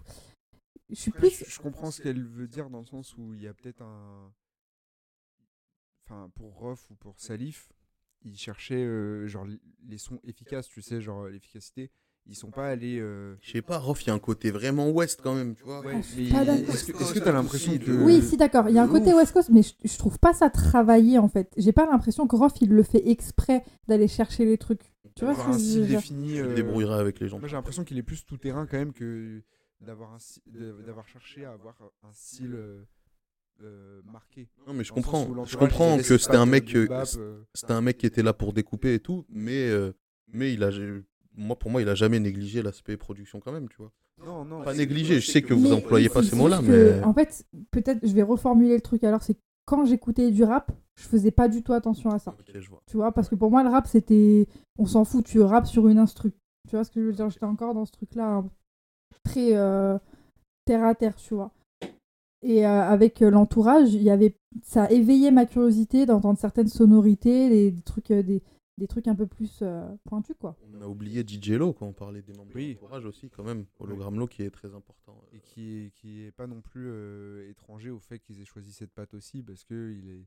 Je suis Après, plus. je, je comprends ce qu'elle veut dire dans le sens où il y a peut-être un. Enfin, pour Rof ou pour Salif, ils cherchaient euh, genre les sons efficaces, tu sais, genre l'efficacité. Ils sont pas allés. euh, Je sais pas, Rof, il y a un côté vraiment ouest quand même, tu vois. Est-ce que t'as l'impression que. Oui, si, d'accord. Il y a un côté ouf. West Coast, mais je, je trouve pas ça travaillé en fait. J'ai pas l'impression que Rof il le fait exprès d'aller chercher les trucs. Tu vois ce que je veux défini. Euh, débrouilleras avec les gens. Moi, j'ai l'impression qu'il est plus tout terrain quand même que d'avoir cherché à avoir un style euh, euh, marqué. Non, mais je Dans comprends. Je comprends que c'était un mec. C'était un mec qui était là pour découper et tout, mais, euh, mais il a, moi, pour moi, il a jamais négligé l'aspect production quand même, tu vois. Non, non. Pas négligé, je sais que vous employez pas ces mots-là, mais. En fait, peut-être, je vais reformuler le truc alors, c'est quand j'écoutais du rap, je faisais pas du tout attention à ça. Ok, je vois. Tu vois, parce que pour moi, le rap, c'était. On s'en fout, tu rappes sur une instru. Tu vois ce que je veux dire? J'étais encore dans ce truc-là, hein, très euh, terre à terre, tu vois. Et euh, avec euh, l'entourage, il y avait, ça éveillait ma curiosité d'entendre certaines sonorités, des, des trucs, des, des trucs un peu plus euh, pointus, quoi. On a oublié DJ Lo quand on parlait des membres Oui. de l'entourage aussi, quand même. Hologramme Lo qui est très important. et qui est, qui est pas non plus euh, étranger au fait qu'ils aient choisi cette patte aussi parce que il est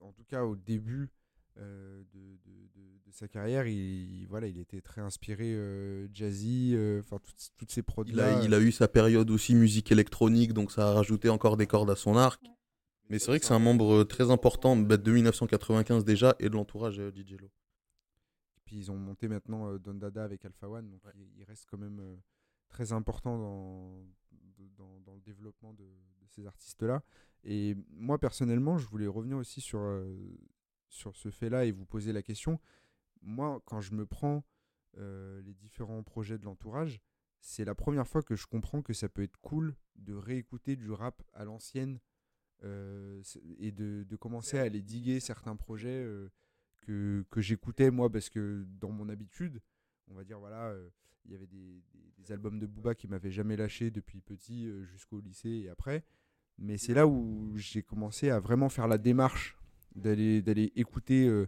en tout cas au début euh, de, de- de- de sa carrière il, il- voilà il était très inspiré euh, jazzy euh, enfin toutes, toutes ces prods Il a, il a eu sa période aussi musique électronique, donc ça a rajouté encore des cordes à son arc. Mais c'est vrai que c'est un membre très important bah, de 1995 déjà et de l'entourage euh, DJ Lo. Puis ils ont monté maintenant euh, Don Dada avec Alpha One donc il, il reste quand même euh, très important dans, dans, dans le développement de, de ces artistes là et moi personnellement je voulais revenir aussi sur euh, sur ce fait là et vous poser la question. Moi quand je me prends euh, les différents projets de l'entourage c'est la première fois que je comprends que ça peut être cool de réécouter du rap à l'ancienne et de, de commencer à aller diguer certains projets que, j'écoutais moi parce que dans mon habitude, on va dire voilà, euh, il y avait des, albums de Booba qui m'avaient jamais lâché depuis petit euh, jusqu'au lycée et après. Mais c'est là où j'ai commencé à vraiment faire la démarche d'aller écouter euh,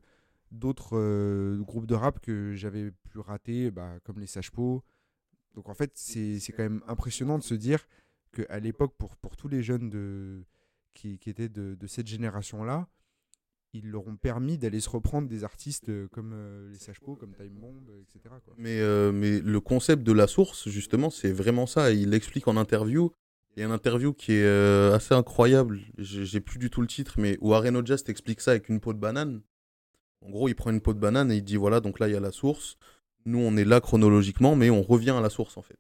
d'autres groupes de rap que j'avais pu rater, bah, comme les Sage. Donc en fait, c'est quand même impressionnant de se dire qu'à l'époque, pour, pour tous les jeunes de, qui, qui étaient de cette génération-là, ils leur ont permis d'aller se reprendre des artistes euh, comme euh, les Sage comme Time Bomb, etc. Quoi. Mais, euh, mais le concept de la source, justement, c'est vraiment ça. Il l'explique en interview. Il y a une interview qui est euh, assez incroyable. J'ai plus du tout le titre, mais où Areno Just explique ça avec une peau de banane. En gros, il prend une peau de banane et il dit voilà, donc là, il y a la source. Nous, on est là chronologiquement, mais on revient à la source, en fait.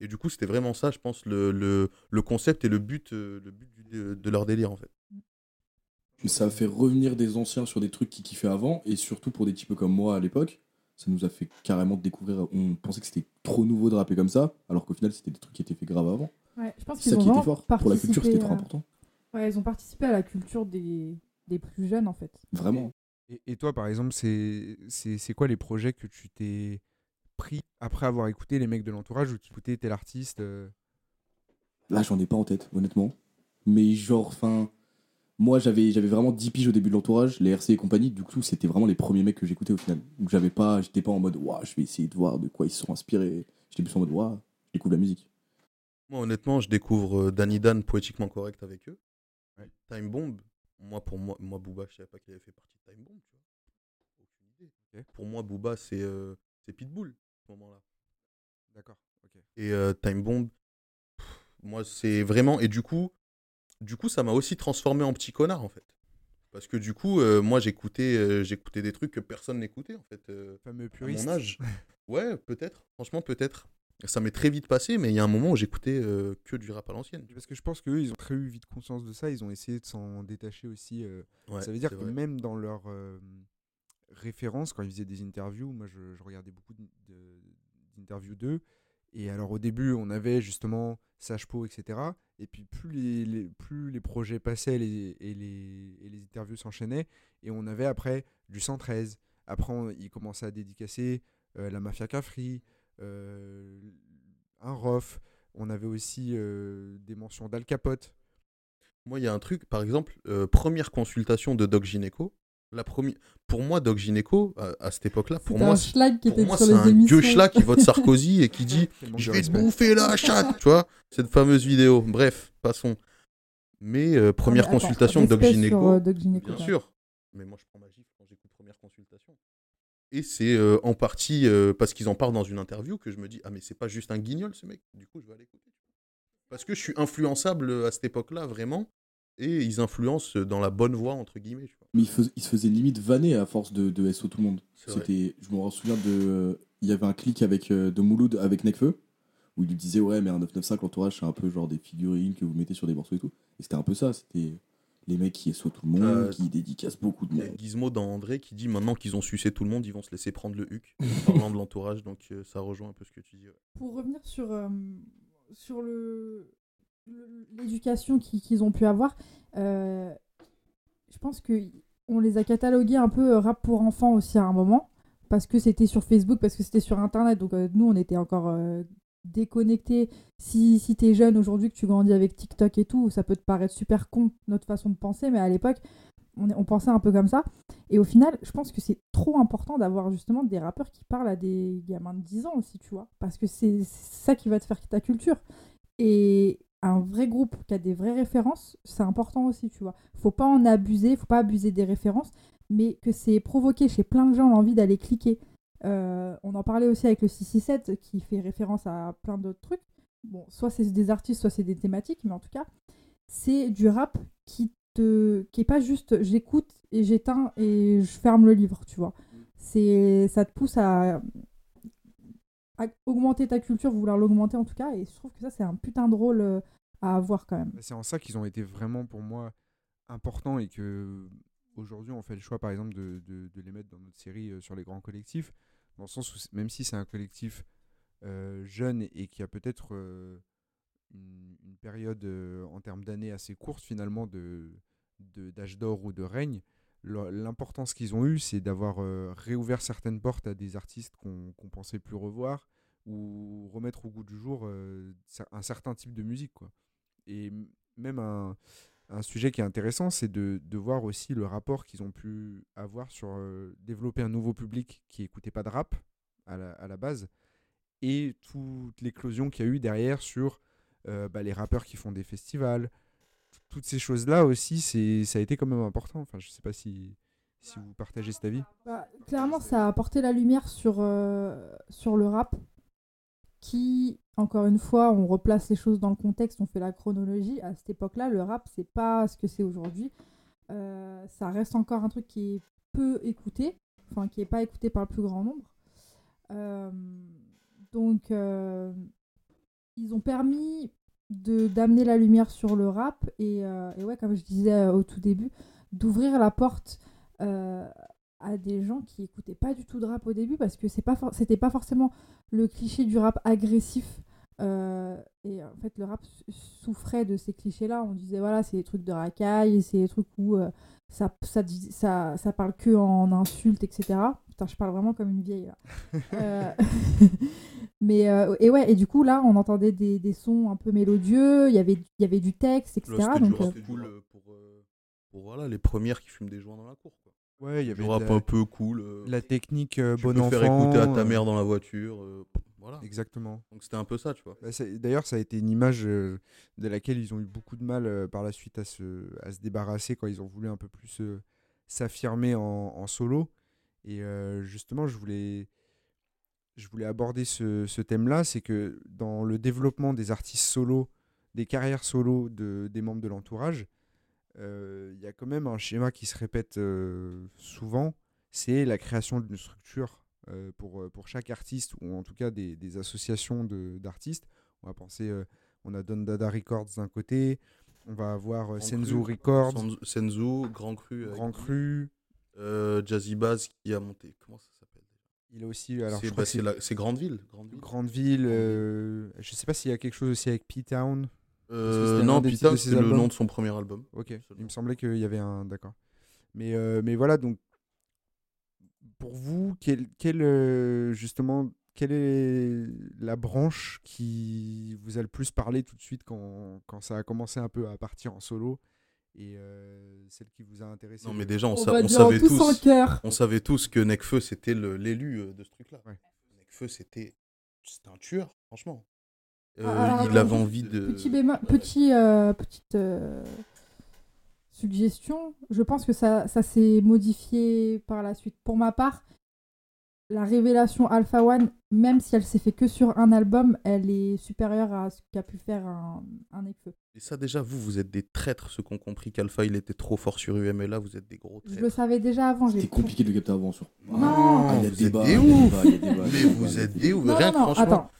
Et du coup, c'était vraiment ça, je pense, le, le, le concept et le but, le but de, de leur délire, en fait. Ça a fait revenir des anciens sur des trucs qu'ils kiffaient avant, et surtout pour des types comme moi à l'époque, ça nous a fait carrément découvrir. On pensait que c'était trop nouveau de rapper comme ça, alors qu'au final c'était des trucs qui étaient faits grave avant. Ouais, je pense C'est qu'ils ça ont qui était fort. Pour la culture, c'était trop à- important. Ouais, ils ont participé à la culture des, des plus jeunes, en fait. Vraiment. Et, et toi, par exemple, c'est c'est c'est quoi les projets que tu t'es pris après avoir écouté les mecs de l'entourage ou tu écoutais tel artiste euh, Là, j'en ai pas en tête, honnêtement. Mais genre, enfin, Moi, j'avais j'avais vraiment 10 piges au début de l'entourage, les RC et compagnie. Du coup, c'était vraiment les premiers mecs que j'écoutais au final. Donc, j'avais pas, j'étais pas en mode, waouh, je vais essayer de voir de quoi ils se sont inspirés. J'étais plus en mode, waouh, je découvre la musique. Moi, honnêtement, je découvre euh, Danny Dan poétiquement correct avec eux. Time Bomb, moi, pour moi, moi, Booba, je savais pas qu'il avait fait partie de Time Bomb, tu vois. Aucune idée. Ok. Pour moi, Booba, c'est euh, c'est Pitbull, à ce moment-là. D'accord. Ok. Et euh, Time Bomb, pff, moi, c'est vraiment. Et du coup, du coup, ça m'a aussi transformé en petit connard, en fait. Parce que du coup, euh, moi, j'écoutais euh, j'écoutais des trucs que personne n'écoutait, en fait. euh, Fameux à puriste. mon âge. *laughs* Ouais, peut-être. Franchement, peut-être. Ça m'est très vite passé, mais il y a un moment où j'écoutais que du rap à l'ancienne. Parce que je pense qu'eux, ils ont très eu vite conscience de ça. Ils ont essayé de s'en détacher aussi. Ouais, ça veut dire que vrai. même dans leurs euh, références, quand ils faisaient des interviews, moi je, je regardais beaucoup d'interviews d'eux. Et alors au début, on avait justement Sage Po, etc. Et puis plus les, plus les projets passaient et, les, et les interviews s'enchaînaient, et on avait après du 113. Après, ils commençaient à dédicacer euh, la Mafia Cafri, euh, un Rof. On avait aussi euh, des mentions d'Al Capote. Moi, il y a un truc, par exemple, première consultation de Doc Gynéco. La première... Pour moi, Doc Gynéco, à, à cette époque-là, pour moi, c'est- un gueux schlag qui vote Sarkozy et qui dit Je vais te bouffer la chatte Tu vois, cette fameuse vidéo. Bref, passons. Mais euh, Ah, mais première attends, consultation de Doc sur, euh, Doc Gynéco, Bien sûr. Mais moi, je prends ma gifle quand j'écoute première consultation. Et c'est euh, en partie euh, parce qu'ils en parlent dans une interview que je me dis Ah, mais c'est pas juste un guignol ce mec. Du coup, je vais aller écouter. Parce que je suis influençable à cette époque-là, vraiment. Et ils influencent dans la bonne voie, entre guillemets. Tu vois. Mais il, fais- il se faisait limite vanner à force de, de SO tout le monde. C'était, je me souviens de, euh, il y avait un clic avec euh, de Mouloud avec Nekfeu où il lui disait ouais mais un 995 l'entourage c'est un peu genre des figurines que vous mettez sur des morceaux et tout. Et c'était un peu ça, c'était les mecs qui SO tout le monde, Euh, qui dédicacent beaucoup de Il y a monde. Gizmo dans André qui dit maintenant qu'ils ont sucé tout le monde, ils vont se laisser prendre le huc. en *laughs* parlant de l'entourage, donc euh, ça rejoint un peu ce que tu dis. ouais. Pour revenir sur, euh, sur le- l'éducation qui- qu'ils ont pu avoir, euh, je pense que on les a catalogués un peu euh, rap pour enfants aussi à un moment, parce que c'était sur Facebook, parce que c'était sur Internet, donc euh, nous on était encore euh, déconnectés. Si, si t'es jeune aujourd'hui, que tu grandis avec TikTok et tout, ça peut te paraître super con, notre façon de penser, mais à l'époque, on, pensait un peu comme ça. Et au final, je pense que c'est trop important d'avoir justement des rappeurs qui parlent à des gamins de 10 ans aussi, tu vois. Parce que c'est ça qui va te faire ta culture. Et un vrai groupe qui a des vraies références, c'est important aussi, tu vois. Faut pas en abuser, faut pas abuser des références, mais que c'est provoqué chez plein de gens l'envie d'aller cliquer. Euh, on en parlait aussi avec le 667 qui fait référence à plein d'autres trucs. Bon, soit c'est des artistes, soit c'est des thématiques, mais en tout cas, c'est du rap qui te qui est pas juste j'écoute et j'éteins et je ferme le livre, tu vois. C'est ça te pousse à, à augmenter ta culture, vouloir l'augmenter en tout cas, et je trouve que ça c'est un putain de rôle euh, à avoir quand même. C'est en ça qu'ils ont été vraiment pour moi importants et que aujourd'hui on fait le choix par exemple de, de- les mettre dans notre série euh, sur les grands collectifs, dans le sens où même si c'est un collectif euh, jeune et qui a peut-être une, période en termes d'années assez courte finalement de d'âge d'or ou de règne, l'importance qu'ils ont eu c'est d'avoir euh, réouvert certaines portes à des artistes qu'on qu'on pensait plus revoir ou remettre au goût du jour euh, un certain type de musique quoi. Et même un, sujet qui est intéressant, c'est de, voir aussi le rapport qu'ils ont pu avoir sur euh, développer un nouveau public qui écoutait pas de rap à la, base et toute l'éclosion qu'il y a eu derrière sur bah, les rappeurs qui font des festivals. Toutes ces choses-là aussi, c'est, ça a été quand même important. Enfin, je sais pas si, si vous partagez cet avis. Bah, clairement, ça a apporté la lumière sur, euh, sur le rap, qui, encore une fois, on replace les choses dans le contexte, on fait la chronologie. À cette époque-là, le rap, c'est pas ce que c'est aujourd'hui. Euh, ça reste encore un truc qui est peu écouté, enfin qui est pas écouté par le plus grand nombre. Euh, donc, ils ont permis d'amener la lumière sur le rap et, euh, et ouais, comme je disais euh, au tout début, d'ouvrir la porte euh, à des gens qui écoutaient pas du tout de rap au début parce que c'est pas c'était pas forcément le cliché du rap agressif euh, et en fait le rap souffrait de ces clichés là on disait voilà c'est des trucs de racaille c'est des trucs où ça, ça, ça, ça parle que en insultes etc putain je parle vraiment comme une vieille là *laughs* mais euh, et ouais et du coup là on entendait des, des sons un peu mélodieux il y avait il y avait du texte etc c'était euh, rap cool euh, pour, euh, pour voilà, les premières qui fument des joints dans la cour. Quoi. Ouais, il y avait Du rap la, un peu cool. euh, la technique euh, tu bon peux enfant. faire écouter à ta mère dans la voiture. euh, voilà. Exactement. Donc c'était un peu ça, tu vois. Bah, D'ailleurs, ça a été une image euh, de laquelle ils ont eu beaucoup de mal euh, par la suite à se, à se débarrasser quand ils ont voulu un peu plus euh, s'affirmer en, en solo. Et euh, justement, je voulais, je voulais aborder ce, ce thème-là, c'est que dans le développement des artistes solos, des carrières solo de, des membres de l'entourage, euh, il y a quand même un schéma qui se répète euh, souvent, c'est la création d'une structure euh, pour, euh, pour chaque artiste, ou en tout cas des, des associations de- d'artistes. On va penser, euh, on a Don Dada Records d'un côté, on va avoir euh, Grand Senzu Cru, Records, Senzu- Grand Cru, Grand Cru. euh, Jazzy Bass qui a monté. Comment ça Il a aussi, alors C'est je crois bah, que c'est c'est la- Grandeville. Grandeville. Grandeville. euh, je sais pas s'il y a quelque chose aussi avec P-Town. Euh, non, ses c'est le nom de son premier album. Ok, il me semblait qu'il y avait un. D'accord. Mais, euh, mais voilà, donc, pour vous, quel, quel, euh, justement, quelle est la branche qui vous a le plus parlé tout de suite quand, quand ça a commencé un peu à partir en solo? Et euh, celle qui vous a intéressé Non, mais déjà, on, On sa- va on dire savait tous en tous. cœur. On savait tous que Nekfeu, c'était le- l'élu euh, de ce truc-là. Ouais. Nekfeu, c'était c'était un tueur, franchement. Euh, Ah, il avait envie de. Petit bémol- petit, euh, petite euh, suggestion. Je pense que ça, ça s'est modifié par la suite. Pour ma part, la révélation Alpha One, même si elle s'est fait que sur un album, elle est supérieure à ce qu'a pu faire un, un Nekfeu. Et ça, déjà, vous, vous êtes des traîtres, ceux qui ont compris qu'Alpha, il était trop fort sur UMLA, vous êtes des gros Je le traîtres. savais déjà avant. j'ai C'était compliqué de le capter avant sur. Non. Ah, il y a Vous débat. êtes il des a Mais vous êtes des ouf. Non, Rien non, non, que franchement. attends.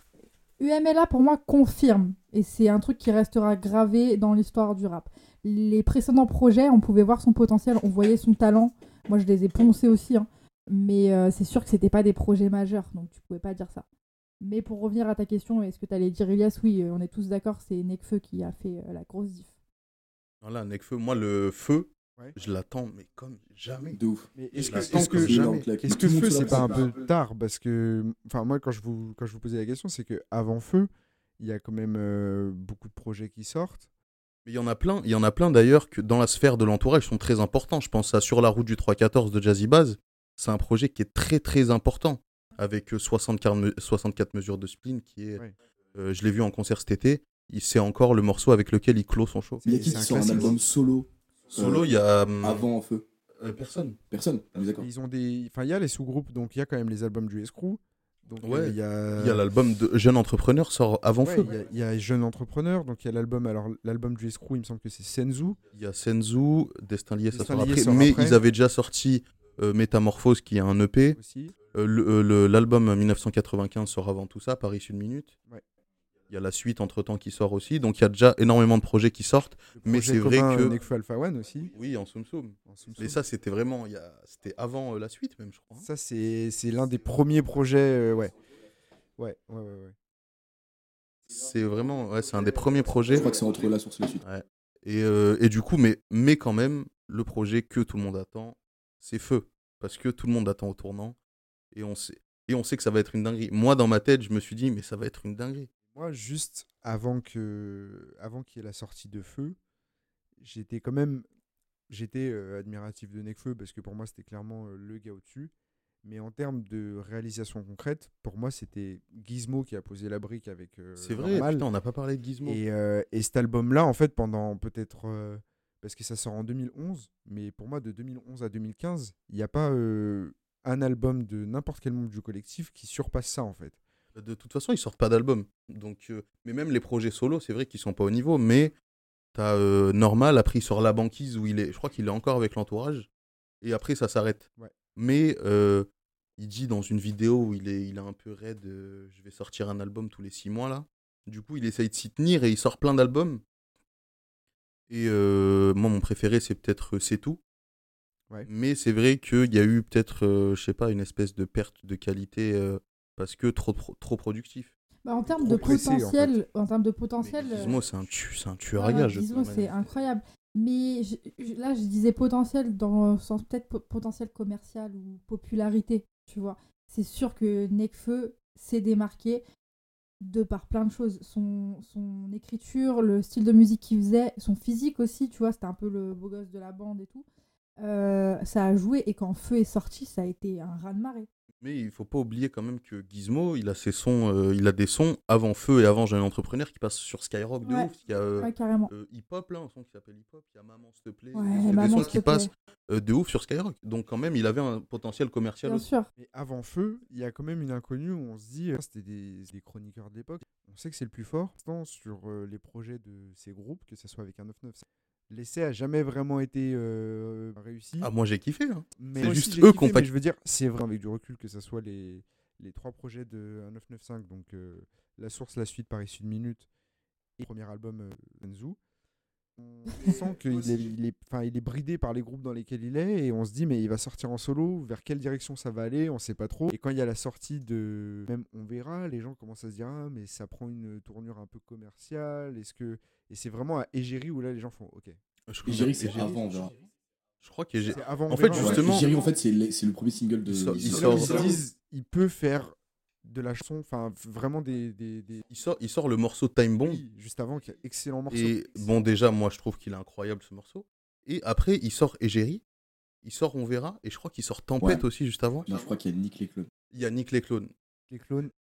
UMLA, pour moi, confirme. Et c'est un truc qui restera gravé dans l'histoire du rap. Les précédents projets, on pouvait voir son potentiel, on voyait son talent. Moi, je les ai poncés aussi. hein. Mais euh, c'est sûr que c'était pas des projets majeurs, donc tu pouvais pas dire ça. Mais pour revenir à ta question, est-ce que tu allais dire Ilias? Oui, euh, on est tous d'accord, c'est Nekfeu qui a fait euh, la grosse diff. Voilà, Nekfeu, moi, le feu, Ouais. je l'attends, mais comme jamais. De ouf. Mais est-ce que, comme que, jamais. est-ce que Feu, c'est pas un peu tard? Parce que, enfin, moi, quand je vous, quand je vous posais la question, c'est que avant Feu, il y a quand même euh, beaucoup de projets qui sortent. Mais il y en a plein, il y en a plein d'ailleurs que dans la sphère de l'entourage sont très importants. Je pense à Sur la route du 314 de Jazzy Baz. C'est un projet qui est très très important avec euh, 64, me- 64 mesures de spleen qui est. Ouais. euh, je l'ai vu en concert cet été. Il- C'est encore le morceau avec lequel il clôt son show. Il y a qui un sort un classique. album solo Solo, Euh, il y a avant en feu euh, personne. Personne. On est d'accord. Ils ont des, enfin, il y a les sous-groupes, donc il y a quand même les albums du Escrew. Donc euh, Ouais. il y a, Il y a l'album de Jeune Entrepreneur sort avant Ouais, Feu. il y a- il y, a Jeune Entrepreneur, donc il y a l'album, alors l'album du Escrew, il me semble que c'est Senzu. Il y a Senzu, Destin lié, ça Destin sort lié après. sort mais après. ils avaient déjà sorti euh, Métamorphose qui est un EP. aussi. Euh, euh, L'album 1995 sort avant tout ça, Paris une minute. Ouais. Il y a la suite entre temps qui sort aussi. Donc il y a déjà énormément de projets qui sortent. Le Mais c'est vrai que- euh, Nekfeu Alpha One aussi. Oui, en soum soum. Mais ça, c'était vraiment. il y a- C'était avant euh, la suite, même, je crois. hein. Ça, c'est c'est l'un des premiers projets. euh, ouais. Ouais, ouais, ouais, ouais. C'est vraiment. Ouais, c'est un des premiers projets. Je crois que c'est entre la source et la suite. Et, euh, et du coup, mais, mais quand même, le projet que tout le monde attend, c'est Feu. Parce que tout le monde attend au tournant. Et on sait, et on sait que ça va être une dinguerie. Moi, dans ma tête, je me suis dit, mais ça va être une dinguerie. Moi, juste avant que, avant qu'il y ait la sortie de Feu, j'étais quand même, j'étais euh, admiratif de Nekfeu parce que pour moi c'était clairement euh, le gars au-dessus. Mais en termes de réalisation concrète, pour moi c'était Gizmo qui a posé la brique avec. euh, c'est vrai, putain, on n'a pas parlé de Gizmo. Et, euh, et cet album-là, en fait, pendant peut-être. Parce que ça sort en 2011, mais pour moi, de 2011 à 2015, il n'y a pas euh, un album de n'importe quel membre du collectif qui surpasse ça, en fait. De toute façon, ils sortent pas d'album. Donc, euh, mais même les projets solo, c'est vrai qu'ils sont pas au niveau. Mais t'as euh, Normal, après il sort La Banquise où il est. Je crois qu'il est encore avec l'entourage. Et après, ça s'arrête. Ouais. Mais il dit dans une vidéo où il est, il un peu raide je vais sortir un album tous les six mois là. Du coup, il essaye de s'y tenir et il sort plein d'albums. Et euh, moi, mon préféré, c'est peut-être euh, C'est tout. Ouais. Mais c'est vrai qu'il y a eu peut-être, euh, je sais pas, une espèce de perte de qualité euh, parce que trop, pro- trop productif. Bah, en termes Trop de pressé, en potentiel, en, termes de potentiel, Gizmo, c'est un, tu- c'est un tueur à gage. Gizmo, c'est incroyable. Mais je- je- là, je disais potentiel dans le sens peut-être po- potentiel commercial ou popularité, tu vois. C'est sûr que Nekfeu s'est démarqué. De par plein de choses. Son, son écriture, le style de musique qu'il faisait, son physique aussi, tu vois, c'était un peu le beau gosse de la bande et tout. Euh, ça a joué et quand Feu est sorti, ça a été un raz-de-marée. Mais il faut pas oublier quand même que Gizmo, il a ses sons, euh, il a des sons avant Feu et avant Jeune Entrepreneur qui passent sur Skyrock de Ouais. ouf. Il y a euh, Ouais, euh, Hip Hop là, un son qui s'appelle Hip Hop. Il y a Maman s'il te plaît. Ouais, des, sons- des qui passent euh, de ouf sur Skyrock. Donc quand même, il avait un potentiel commercial Bien aussi. sûr. Mais avant Feu, il y a quand même une inconnue où on se dit, euh, c'était des, des chroniqueurs de l'époque, on sait que c'est le plus fort. Sur euh, les projets de ces groupes, que ce soit avec un 995, l'essai a jamais vraiment été euh, réussi. Ah moi j'ai kiffé. hein. mais c'est juste eux qu'on Je veux dire, c'est vrai avec du recul que ce soit les, les trois projets de 1995, donc euh, La Source, La Suite par issue de minute et le premier album euh, Enzu. On sent qu'il est, il est, enfin, il est bridé par les groupes dans lesquels il est et on se dit mais il va sortir en solo, vers quelle direction ça va aller, on sait pas trop. Et quand il y a la sortie de même on verra, les gens commencent à se dire ah mais ça prend une tournure un peu commerciale, est-ce que et c'est vraiment à Égérie où là les gens font ok. Je, Égérie, c'est avant, verra. je crois que C'est avant En fait, justement- Égérie, en fait, c'est le, c'est le premier single de. Sort- il sort- ils se disent, il peut faire de la chanson, enfin vraiment des, des, des- il sort, il sort le morceau Time Bomb. Oui, juste avant, qui est excellent morceau. Et bon, déjà, moi, je trouve qu'il est incroyable ce morceau. Et après, il sort Égérie. Il sort On verra. Et je crois qu'il sort Tempête Ouais. aussi juste avant. Non, je crois qu'il y a Nick les clones. Il y a Nick les clones. les clones.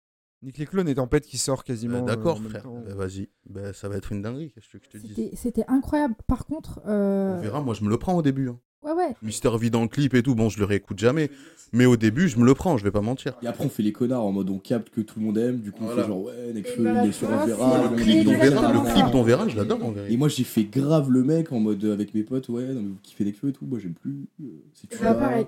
Nick les clones et Tempête qui sort quasiment. Euh, euh, D'accord, en même frère. Bah, Vas-y. Bah, ça va être une dinguerie. Qu'est-ce que tu je te dise C'était incroyable. Par contre, euh, On verra. Moi, je me le prends au début. hein. ouais, ouais. Mister V dans le clip et tout. Bon, je le réécoute jamais. Mais au début, je me le prends. Je vais pas mentir. Et après, on fait les connards en mode on capte que tout le monde aime. Du coup, on fait genre ouais, Nekfeu, Et bah, il est tu sur un verra. le clip est d'On verra, le ça. clip d'On verra, je l'adore en Et vérité. moi, j'ai fait grave le mec en mode euh, avec mes potes, ouais, non, mais vous kiffez Nekfeu et tout. Moi, j'aime plus. euh, C'est tu Bah, pareil.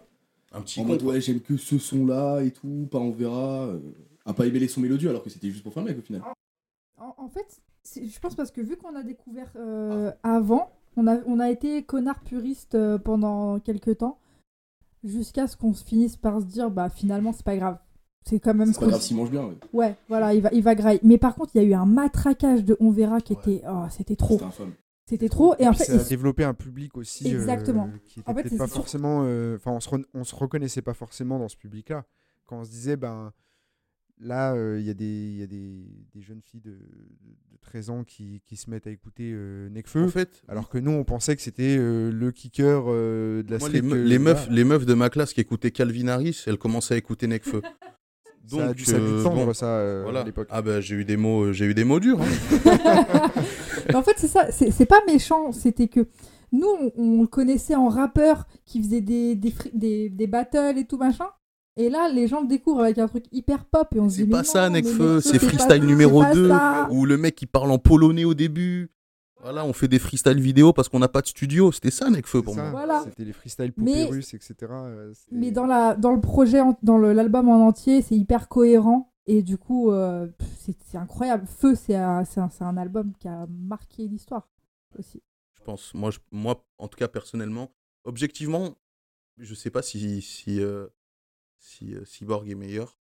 Un petit En mode ouais, j'aime que ce son-là et tout, pas on verra. euh, à pas aimer les sons mélodieux alors que c'était juste pour faire le mec au final. En, en fait, je pense parce que vu qu'on a découvert euh, avant, on a, on a été connard puriste euh, pendant quelques temps, jusqu'à ce qu'on se finisse par se dire, bah finalement, c'est pas grave. C'est quand même C'est pas grave s'il mange bien. ouais. Ouais, voilà, il va, il va grailler. Mais par contre, il y a eu un matraquage de On verra qui était. Oh, c'était trop. C'était infâme. C'était trop. Et en fait, ça a développé un public aussi. euh, Exactement. qui était En fait, pas sûr. forcément. euh, Enfin, on, se re- on se reconnaissait pas forcément dans ce public-là. Quand on se disait, ben. Là, euh, il y a, des, il y a des, des jeunes filles de, de 13 ans qui, qui se mettent à écouter euh, Nekfeu. En fait, Alors que nous, on pensait que c'était euh, le kicker euh, de la moi, les, me- euh, les meufs, les meufs de ma classe qui écoutaient Calvin Harris, elles commençaient à écouter Nekfeu. *laughs* ça a dû, ça a dû euh, tendre, bon, ça, euh, voilà. à l'époque. Ah bah j'ai eu des mots, euh, j'ai eu des mots durs. hein. Mais *laughs* en fait, c'est ça, c'est pas méchant, c'était que nous, on, on le connaissait en rappeur qui faisait des, des, des, des battles et tout machin. Et là, les gens le découvrent avec un truc hyper pop et on se C'est dit. pas mais ça, Nekfeu, c'est pas freestyle ça, numéro c'est pas 2, ça. où le mec il parle en polonais au début. Voilà, on fait des freestyle vidéo parce qu'on n'a pas de studio. C'était ça, Nekfeu, pour C'est ça, moi. Voilà. C'était les freestyle Mais- poupées russes, etc. euh, Mais dans, la, dans le projet, en- dans l'album en entier, c'est hyper cohérent. Et du coup, euh, c'est c'est incroyable. Feu, c'est un, c'est un, c'est un album qui a marqué l'histoire aussi. Je pense, moi, je- moi, en tout cas personnellement, objectivement, je sais pas si si euh, si euh, Cyborg est meilleur.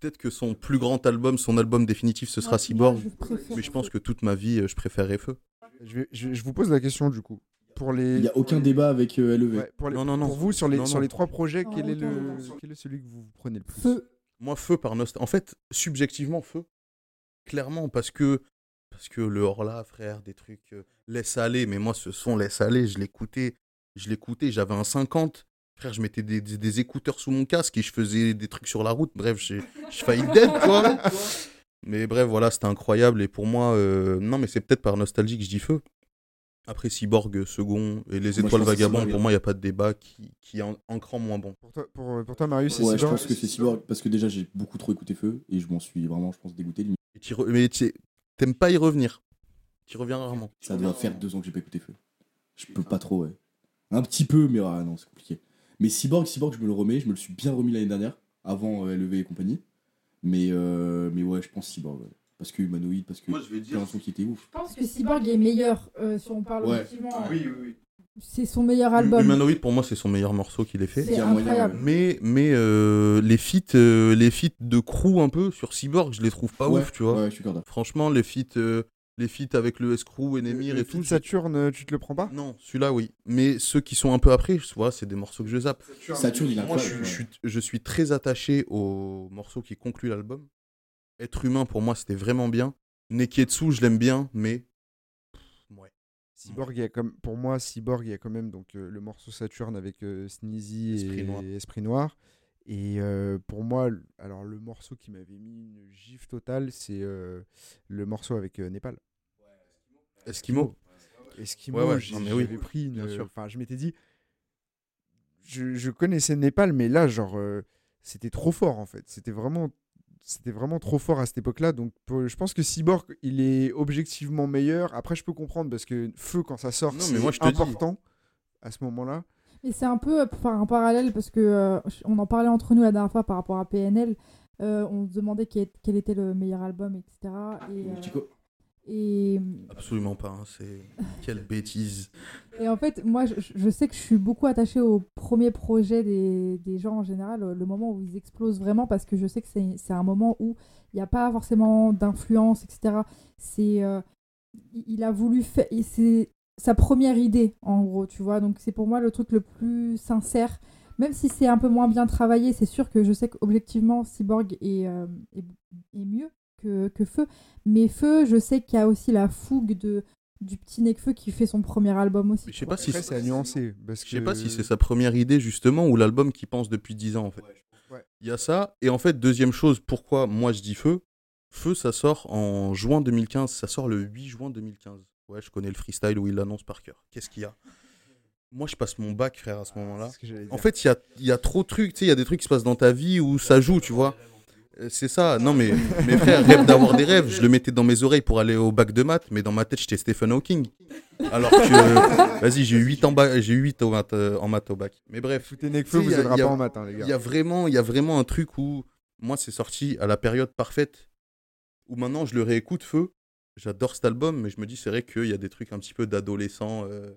Peut-être que son plus grand album, son album définitif, ce sera Cyborg. je Mais je pense que toute ma vie, euh, je préférerais Feu. Je, vais- je- je vous pose la question du coup. Pour les, Il n'y a aucun débat avec euh, LEV. Ouais, pour, les- Non, non, non. pour vous, sur les, Non, sur non. les trois projets, Non, quel, est le, quel est celui que vous prenez le plus? Feu. Moi, Feu par nostalgie. En fait, subjectivement, Feu. Clairement, parce que parce que le Horla, frère, des trucs euh, laisse aller. Mais moi, ce son laisse aller, je l'écoutais, je l'écoutais. J'avais un 50. Frère, je mettais des, des- des écouteurs sous mon casque et je faisais des trucs sur la route. Bref, j'ai failli dead, quoi. *laughs* Mais bref, voilà, c'était incroyable. Et pour moi, euh, non, mais c'est peut-être par nostalgie que je dis Feu. Après, Cyborg, euh, second, et les je étoiles vagabondes, pour moi, il n'y a pas de débat qui, qui est un cran moins bon. pour toi, pour, pour toi, Marius, c'est Ouais, je Cyborg pense que c'est Cyborg parce que déjà j'ai beaucoup trop écouté Feu et je m'en suis vraiment, je pense, dégoûté. limite. Et re- Mais t'aimes pas y revenir. Tu reviens rarement. Ça doit faire deux ans que j'ai pas écouté Feu. Je peux pas trop, ouais. Un petit peu, mais ah, non, c'est compliqué. Mais Cyborg, Cyborg, je me le remets, je me le suis bien remis l'année dernière, avant euh, LEV et compagnie. Mais, euh, mais ouais, je pense Cyborg, ouais. Parce que Humanoid, parce que Moi, je vais c'est un son qui était ouf. Je pense que Cyborg est meilleur, euh, si on parle Ouais. objectivement. Oui, C'est son meilleur album. Humanoid, pour moi, c'est son meilleur morceau qu'il ait fait. C'est moyen, incroyable. Mais, mais euh, les feats euh, les feats de crew un peu sur Cyborg, je les trouve pas ouais, ouf, tu vois. Ouais, je suis d'accord. Franchement, les feats, euh, les feats avec le S-Crew et Nemir Le et tout. Saturne, euh, tu te le prends pas? Non, celui-là, oui. Mais ceux qui sont un peu après, je vois, c'est des morceaux que je zappe. Saturne, il a Moi, je, je suis, je suis très attaché au morceau qui conclut l'album. Être humain, pour moi, c'était vraiment bien. Neketsu, je l'aime bien, mais. pff, Ouais. Cyborg, il y a comme, pour moi, Cyborg, il y a quand même donc, euh, le morceau Saturn avec euh, Sneezy Esprit et Noir. Esprit Noir. Et euh, pour moi, alors le morceau qui m'avait mis une gifle totale, c'est euh, le morceau avec euh, Népal. Eskimo. Eskimo, Ouais, ouais, oui, j'avais pris une. Enfin, je m'étais dit. Je, je connaissais Népal, mais là, genre, c'était trop fort en fait. C'était vraiment, c'était vraiment trop fort à cette époque-là. Donc, pour- je pense que Cyborg, il est objectivement meilleur. Après, je peux comprendre parce que Feu, quand ça sort, c'est te dis. important à ce moment-là. Et c'est un peu pour faire un parallèle parce que euh, on en parlait entre nous la dernière fois par rapport à PNL. Euh, on se demandait quel, quel était le meilleur album, etc. Et, euh, et, Absolument pas. hein, C'est. Quelle *laughs* bêtise. et en fait, moi, je, je sais que je suis beaucoup attachée au premier projet des, des gens en général, le moment où ils explosent vraiment, parce que je sais que c'est un moment où il n'y a pas forcément d'influence, etc. C'est, il- a voulu faire. C'est sa première idée, en gros, tu vois. Donc, c'est pour moi le truc le plus sincère. Même si c'est un peu moins bien travaillé, c'est sûr que je sais qu'objectivement, Cyborg est, euh, est, est mieux que, que Feu. Mais Feu, je sais qu'il y a aussi la fougue de, du petit Necfeu qui fait son premier album aussi. Mais je sais pas si c'est à nuancer. Parce Je sais pas si c'est sa première idée justement ou l'album qu'il pense depuis 10 ans en fait. Ouais. Il y a ça et en fait deuxième chose pourquoi moi je dis feu feu ça sort en juin 2015 ça sort le 8 juin 2015 ouais je connais le freestyle où il l'annonce par cœur. Qu'est-ce qu'il y a? Moi je passe mon bac frère à ce moment là C'est ce que j'allais en fait il y a, y a trop de trucs tu sais il y a des trucs qui se passent dans ta vie où ça joue tu vois. Euh, c'est ça. Non mais mes frères rêvent d'avoir des rêves je le mettais dans mes oreilles pour aller au bac de maths mais dans ma tête j'étais Stephen Hawking. Alors que *laughs* vas-y j'ai eu 8 en bac j'ai eu 8 au maths, euh, en maths au bac. Mais bref. Tu sais, vous a- pas en matin, les il gars. y a vraiment il y a vraiment un truc où moi c'est sorti à la période parfaite où maintenant je le réécoute feu j'adore cet album mais je me dis c'est vrai qu'il y a des trucs un petit peu d'adolescent euh,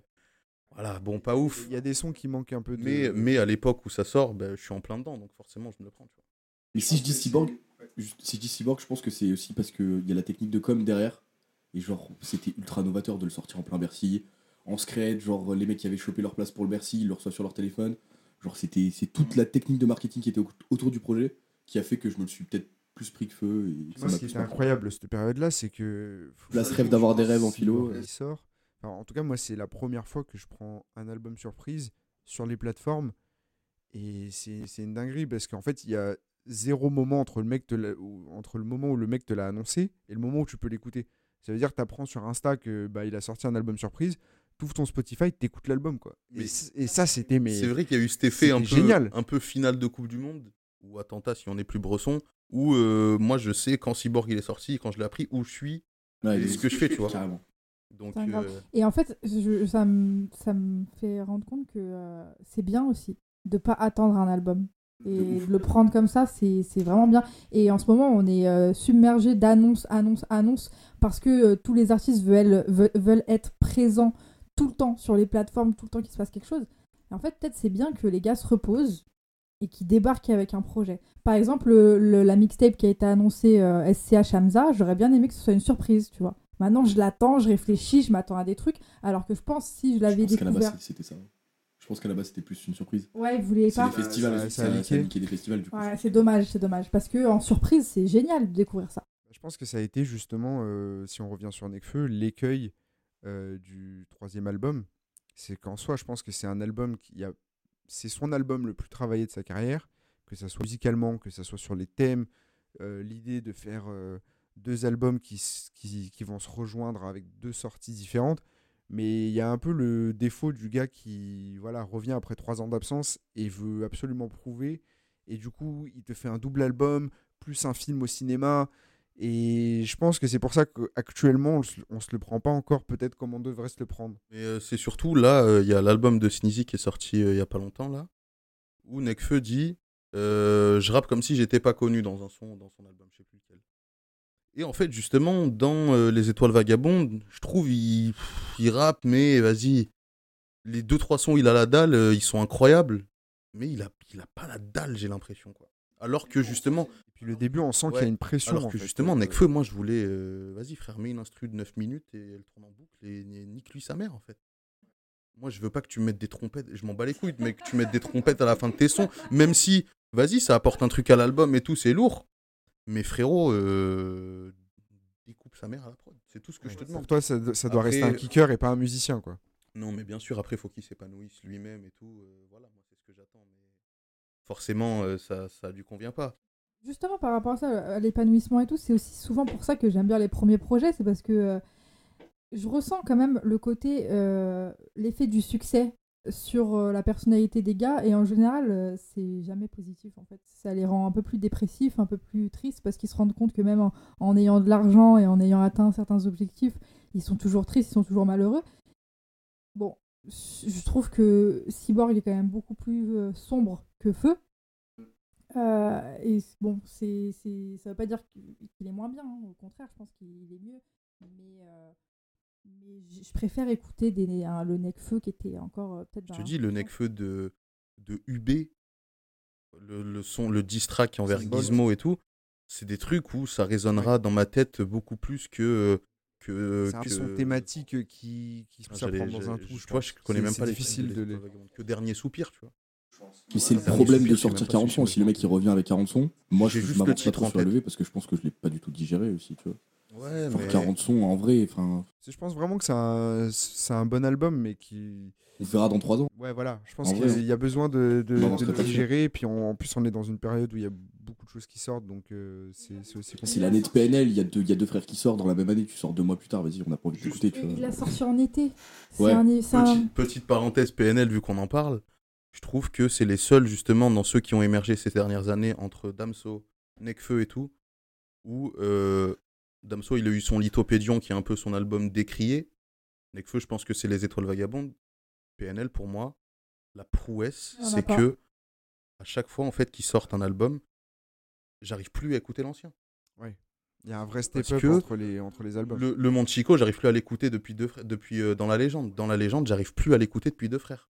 voilà bon pas ouf Il y a des sons qui manquent un peu de. mais mais à l'époque où ça sort ben, je suis en plein dedans donc forcément je me le prends tu vois. Mais si je dis cyborg, je- si je dis cyborg, je pense que c'est aussi parce qu'il y a la technique de com derrière. Et genre, c'était ultra novateur de le sortir en plein Bercy. En scred, genre, les mecs qui avaient chopé leur place pour le Bercy, ils le reçoivent sur leur téléphone. Genre, c'était c'est toute la technique de marketing qui était au- autour du projet qui a fait que je me le suis peut-être plus pris que feu. Et Moi, ce qui était incroyable cette période-là, c'est que. Là, ce rêve d'avoir des rêves en philo. Il sort. Enfin, en tout cas, moi, c'est la première fois que je prends un album surprise sur les plateformes. Et c'est c'est une dinguerie parce qu'en fait, il y a zéro moment entre le, mec te l'a- ou- entre le moment où le mec te l'a annoncé et le moment où tu peux l'écouter. Ça veut dire que tu apprends sur Insta que bah, il a sorti un album surprise, tu ouvres ton Spotify, tu écoutes l'album. quoi. Et, Mais c- et ça, c'était. mais c'est vrai qu'il y a eu cet effet un peu génial. un peu finale de Coupe du Monde ou attentat si on n'est plus bresson où euh, moi je sais quand Cyborg il est sorti quand je l'ai appris où je suis Ouais, c'est de- ce que je fais tu vois Carrément. donc euh, Et en fait, je- ça, me, ça me fait rendre compte que euh, c'est bien aussi de pas attendre un album. Et de le prendre comme ça, c'est c'est vraiment bien. Et en ce moment, on est euh, submergé d'annonces, annonces, annonces, parce que euh, tous les artistes veulent, veulent, veulent être présents tout le temps sur les plateformes, tout le temps qu'il se passe quelque chose. Et en fait, peut-être c'est bien que les gars se reposent et qu'ils débarquent avec un projet. Par exemple, le- le- la mixtape qui a été annoncée euh, SCH Hamza, j'aurais bien aimé que ce soit une surprise, tu vois. Maintenant, je l'attends, je réfléchis, je m'attends à des trucs, alors que je pense si je Je l'avais pense qu'à la découvert. base, c'était ça. Je pense qu'à la base, c'était plus une surprise. Ouais, vous voulez C'est pas. les festivals, ça- ça, ça a ça, a niqué festivals, du coup. Ouais, c'est dommage, c'est dommage. Parce que en surprise, c'est génial de découvrir ça. Je pense que ça a été justement, euh, si on revient sur Nekfeu, l'écueil euh, du troisième album. C'est qu'en soi, je pense que c'est un album qui a. C'est son album le plus travaillé de sa carrière, que ça soit musicalement, que ça soit sur les thèmes, euh, l'idée de faire euh, deux albums qui, qui, qui vont se rejoindre avec deux sorties différentes. Mais il y a un peu le défaut du gars qui voilà, revient après trois ans d'absence et veut absolument prouver. Et du coup, il te fait un double album, plus un film au cinéma. Et je pense que c'est pour ça qu'actuellement, on, on se le prend pas encore peut-être comme on devrait se le prendre. Mais euh, c'est surtout là, euh, il y a l'album de Sneezy qui est sorti euh, il y a pas longtemps là, où Nekfeu dit euh, je rappe comme si j'étais pas connu dans un son dans son album, je sais plus lequel. Et en fait justement dans euh, les Étoiles Vagabondes, je trouve il, rappe mais vas-y, les deux trois sons il a la dalle, euh, ils sont incroyables, mais il a il a pas la dalle j'ai l'impression quoi. Alors que justement, Et puis le début, on sent qu'il y a une pression. alors en que fait. justement Euh, Nekfeu, moi je voulais euh, vas-y frère mets une instru de 9 minutes et elle tourne en boucle et ni- nique lui sa mère en fait. Moi, je veux pas que tu mettes des trompettes. Je m'en bats les couilles, mais que tu mettes des trompettes à la fin de tes sons. Même si, vas-y, ça apporte un truc à l'album et tout, c'est lourd. Mais frérot, euh, découpe sa mère à la prod. C'est tout ce que je te Pour demande. toi, ça, do- ça doit Après- rester un kicker et pas un musicien, quoi. Non, mais bien sûr, après, il faut qu'il s'épanouisse lui-même et tout. euh, voilà, moi, c'est ce que j'attends. Mais forcément, euh, ça ça lui convient pas. Justement, par rapport à ça, à l'épanouissement et tout, c'est aussi souvent pour ça que j'aime bien les premiers projets, c'est parce que euh, je ressens quand même le côté, euh, l'effet du succès sur la personnalité des gars, et en général, c'est jamais positif en fait. Ça les rend un peu plus dépressifs, un peu plus tristes, parce qu'ils se rendent compte que même en, en ayant de l'argent et en ayant atteint certains objectifs, ils sont toujours tristes, ils sont toujours malheureux. Bon, je trouve que Cyborg est quand même beaucoup plus euh, sombre que Feu. Euh, et c- bon, c'est, c'est, ça veut pas dire qu'il est moins bien, hein. au contraire, je pense qu'il est mieux. Mais, euh, mais je préfère écouter des, un- le Necfeu qui était encore euh, peut-être. Je te dis, le Necfeu de, de UB, le, le son, le diss track envers. Gizmo et tout, c'est des trucs où ça résonnera dans ma tête beaucoup plus que. Que C'est un que- son thématique euh, qui, qui se Ah, pousse à j'allais- prendre dans un. Tu je vois, je connais même pas les difficile de les. Que dernier soupir, tu vois. Mais c'est le problème de sortir pas 40 si sons. Si le mec il revient avec 40 sons, moi je m'avance pas trop en sur le tête. lever parce que je pense que je l'ai pas du tout digéré aussi, tu vois. Ouais, Faire mais. 40 sons en vrai, enfin, Je pense vraiment que c'est un, c'est un bon album, mais qui. On verra dans 3 ans. Ouais, voilà. Je pense En qu'il y a besoin de, de, Non, le digérer. Et puis on- en plus, on est dans une période où il y a beaucoup de choses qui sortent, donc euh, c'est c'est aussi C'est l'année de PNL, il y, a deux- il y a deux frères qui sortent dans la même année, tu sors deux mois plus tard, vas-y, on a pas envie d'écouter, il l'a sorti en été. C'est Ouais. un- c'est un- Petite, petite parenthèse PNL, vu qu'on en parle, je trouve que c'est les seuls, justement, dans ceux qui ont émergé ces dernières années, entre Damso, Necfeu et tout, où euh, Damso, il a eu son Lithopédion, qui est un peu son album décrié. Necfeu, je pense que c'est Les Étoiles Vagabondes. PNL, pour moi, la prouesse, On en a c'est que, à chaque fois, en fait, qu'ils sortent un album, j'arrive plus à écouter l'ancien. Il y a un vrai step-up que entre les, entre les albums. Le, le Monde Chico, j'arrive plus à l'écouter depuis deux frères, depuis euh, dans la légende. Dans la légende, j'arrive plus à l'écouter depuis deux frères.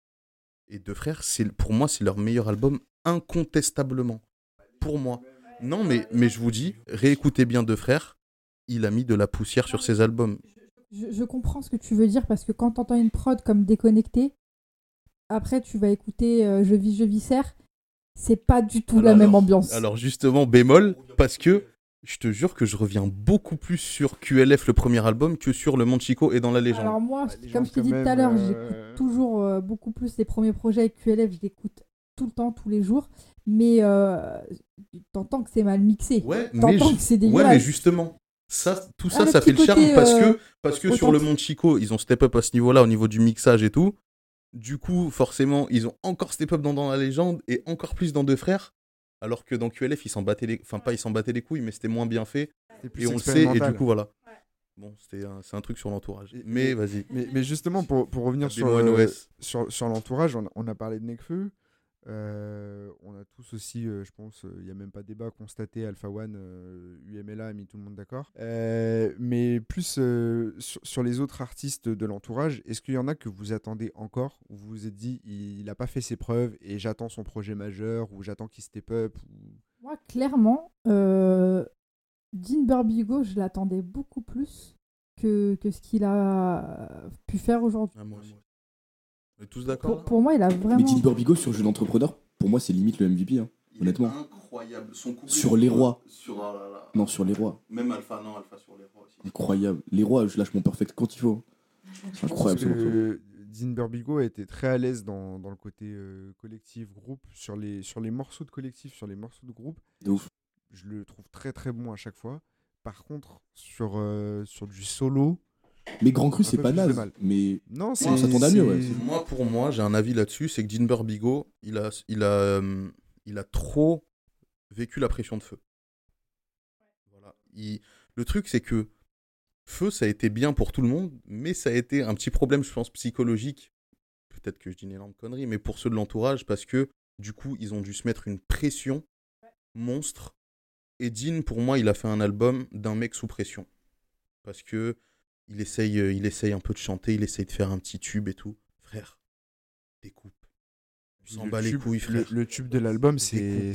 Et deux frères, c'est pour moi, c'est leur meilleur album incontestablement. Pour moi. Non, mais mais je vous dis, réécoutez bien deux frères. Il a mis de la poussière sur ses albums. Je, je comprends ce que tu veux dire parce que quand t'entends une prod comme déconnectée, après tu vas écouter euh, Je vis, je viscère, c'est pas du tout la Alors- même ambiance. Alors justement, bémol, parce que je te jure que je reviens beaucoup plus sur QLF, le premier album, que sur Le Monde Chico et dans la légende. Alors moi, Ouais, les comme je t'ai dit tout à l'heure, euh, j'écoute toujours euh, beaucoup plus les premiers projets avec QLF, je l'écoute tout le temps, tous les jours, mais euh, t'entends que c'est mal mixé. Ouais, T'entends que c'est ouais, dégueulasse. mais justement, ça, tout Ah, ça, ça fait le charme côté, parce euh, que, parce que sur le. Monde Chico, ils ont step up à ce niveau-là au niveau du mixage et tout. Du coup, forcément, ils ont encore step up dans, dans la légende et encore plus dans Deux Frères. Alors que dans QLF, ils s'en battaient les... Enfin, pas ils s'en battaient les couilles, mais c'était moins bien fait. C'est plus Et on le sait, et du coup, voilà. Bon, c'était un- c'est un truc sur l'entourage. Mais vas-y. Mais, mais justement, pour, pour revenir sur, euh, sur, sur l'entourage, on, a- on a parlé de Necfeu. Euh, on a tous aussi, euh, je pense, il n'y a même pas débat, constaté Alpha One, euh, UMLA a mis tout le monde d'accord. Euh, mais plus euh, sur, sur les autres artistes de l'entourage, est-ce qu'il y en a que vous attendez encore Où vous vous êtes dit, il n'a pas fait ses preuves et j'attends son projet majeur, ou j'attends qu'il step up ou... Moi, clairement, euh, Dean Burbigo, je l'attendais beaucoup plus que, que ce qu'il a pu faire aujourd'hui. Ah, moi aussi. Tous d'accord Pour, moi, il a vraiment. Mais Dean Burbigo sur jeu d'entrepreneur, pour moi c'est limite le MVP, hein. Il est honnêtement. Incroyable. Son couplet Sur les rois. Sur, oh là là. Non, sur les rois. Même Alpha, non, Alpha sur les rois aussi. Incroyable. Les rois, je lâche mon perfect quand il faut. C'est incroyable Parce morceau. que Dean Burbigo a été très à l'aise dans, dans le côté euh, collectif, groupe, sur les, sur les morceaux de collectif, sur les morceaux de groupe. De ouf. Je le trouve très très bon à chaque fois. Par contre, sur, euh, sur du solo, Mais Grand Cru, c'est pas naze. mal. Mais non, c'est. on s'attend à mieux, ouais. Moi, pour moi, j'ai un avis là-dessus, c'est que Dean Burbigo, il a, il, a, euh, il a trop vécu la pression de feu. Voilà. Il- Le truc, c'est que feu, ça a été bien pour tout le monde, mais ça a été un petit problème, je pense, psychologique. Peut-être que je dis une énorme connerie, mais pour ceux de l'entourage, parce que du coup, ils ont dû se mettre une pression monstre. Et Dean, pour moi, il a fait un album d'un mec sous pression. Parce que il essaye, euh, il essaye un peu de chanter, il essaye de faire un petit tube et tout. Frère, découpe. On s'en le bat les tube- couilles, le, frère. le tube de l'album, c'est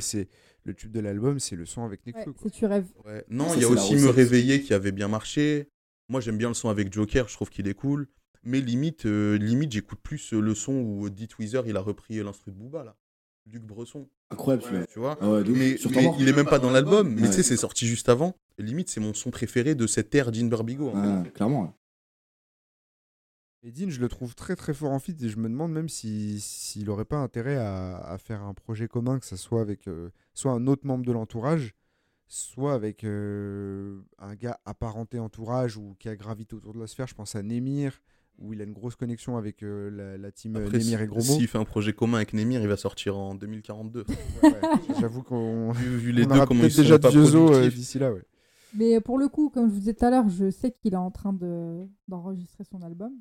le tube de l'album, c'est le son avec Nekfeu. c'est tu rêves. Ouais. Non, il y a aussi Me. Réveiller qui avait bien marché. Moi, j'aime bien le son avec Joker, je trouve qu'il est cool. Mais limite, euh, limite j'écoute plus euh, le son où Dit Weezer il a repris l'instru de Booba là. Luc Bresson. Incroyable. Tu vois Ah ouais, mais, il est même pas dans l'album. Mais Ouais. tu sais, c'est sorti juste avant. Limite, c'est mon son préféré de cette ère Jean Barbigo. clairement. ouais. Et Dean, je le trouve très très fort en fit et je me demande même si- s'il aurait pas intérêt à, à faire un projet commun, que ce soit avec euh, soit un autre membre de l'entourage, soit avec euh, un gars apparenté entourage ou qui a gravité autour de la sphère. Je pense à Nemir, où il a une grosse connexion avec euh, la, la team Après, Nemir et si- Grobo. S'il fait un projet commun avec Nemir, il va sortir en 2042. Ouais, ouais. J'avoue qu'on vu, vu *laughs* les on deux, comment ils sont déjà pas de vieux os, euh, productifs. d'ici là. Ouais. Mais pour le coup, comme je vous disais tout à l'heure, je sais qu'il est en train de d'enregistrer son album.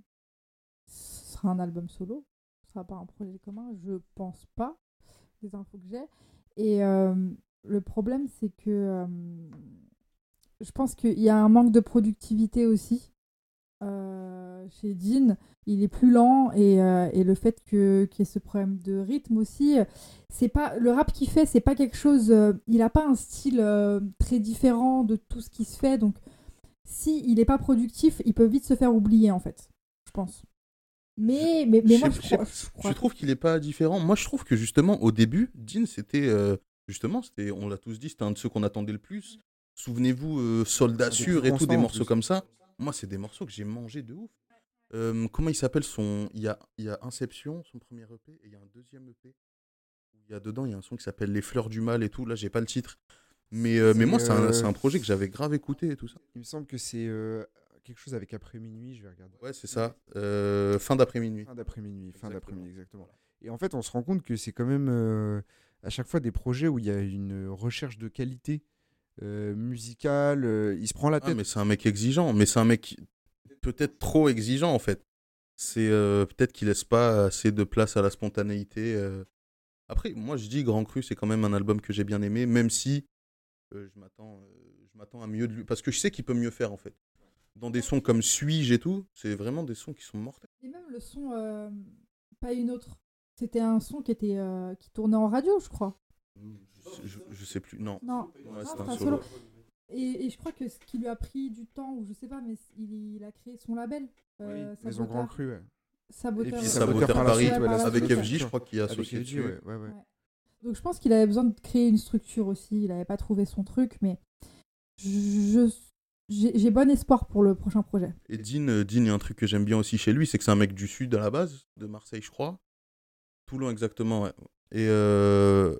Ce sera un album solo. Ce sera pas un projet commun. Je pense pas. Des infos que j'ai. Et euh, le problème, c'est que euh, je pense qu'il y a un manque de productivité aussi. Euh, chez Dean, il est plus lent et, euh, et le fait que qu'il y ait ce problème de rythme aussi, c'est pas le rap qu'il fait, c'est pas quelque chose. euh, il a pas un style euh, très différent de tout ce qui se fait, donc si il est pas productif, il peut vite se faire oublier en fait, je pense. Mais mais, mais Je moi je je sais- crois, je crois Je trouve qu'il est pas différent. Moi, je trouve que justement, au début, Dean, c'était. euh, justement, c'était, on l'a tous dit, c'était un de ceux qu'on attendait le plus. Souvenez-vous, euh, Soldat sûr et tout, des morceaux comme ça. Moi, c'est des morceaux que j'ai mangé de ouf. Euh, comment il s'appelle son. Il y a, il y a Inception, son premier EP, et il y a un deuxième EP. Il y a dedans, il y a un son qui s'appelle Les Fleurs du Mal et tout. Là, j'ai pas le titre. Mais, euh, mais moi, c'est un, euh, c'est un projet que j'avais grave écouté et tout ça. Il me semble que c'est euh, quelque chose avec après minuit. Je vais regarder. Ouais, c'est ça. Euh, fin d'après-minuit. Fin d'après-minuit, fin Exactement. d'après-midi, exactement. Et en fait, on se rend compte que c'est quand même euh, à chaque fois des projets où il y a une recherche de qualité euh, musicale. euh, il se prend la Ah, tête. mais c'est un mec exigeant, mais c'est un mec peut-être trop exigeant en fait. C'est euh, peut-être qu'il laisse pas assez de place à la spontanéité. euh. Après, moi je dis Grand Cru, c'est quand même un album que j'ai bien aimé, même si euh, je m'attends, euh, je m'attends à mieux de lui, parce que je sais qu'il peut mieux faire en fait. Dans des sons comme Suis-je et tout, c'est vraiment des sons qui sont mortels. Et même le son, euh, pas une autre. C'était un son qui était euh, qui tournait en radio, je crois. Je, je- je sais plus, non. Non. Ouais, c'est un solo. Et, et je crois que ce qui lui a pris du temps, ou je sais pas, mais il, il a créé son label. euh, Maison Grand Saboteur. Cru, ouais. Saboteur. Et puis Saboteur Paris, suite, ouais, la avec. FJ, je crois qu'il est associé dessus. ouais, ouais, ouais. Donc je pense qu'il avait besoin de créer une structure aussi. Il n'avait pas trouvé son truc, mais je j'ai bon espoir pour le prochain projet. Et Dean, euh, Dean, il y a un truc que j'aime bien aussi chez lui, c'est que c'est un mec du sud à la base, de Marseille, je crois. Toulon, exactement, ouais. Et, euh,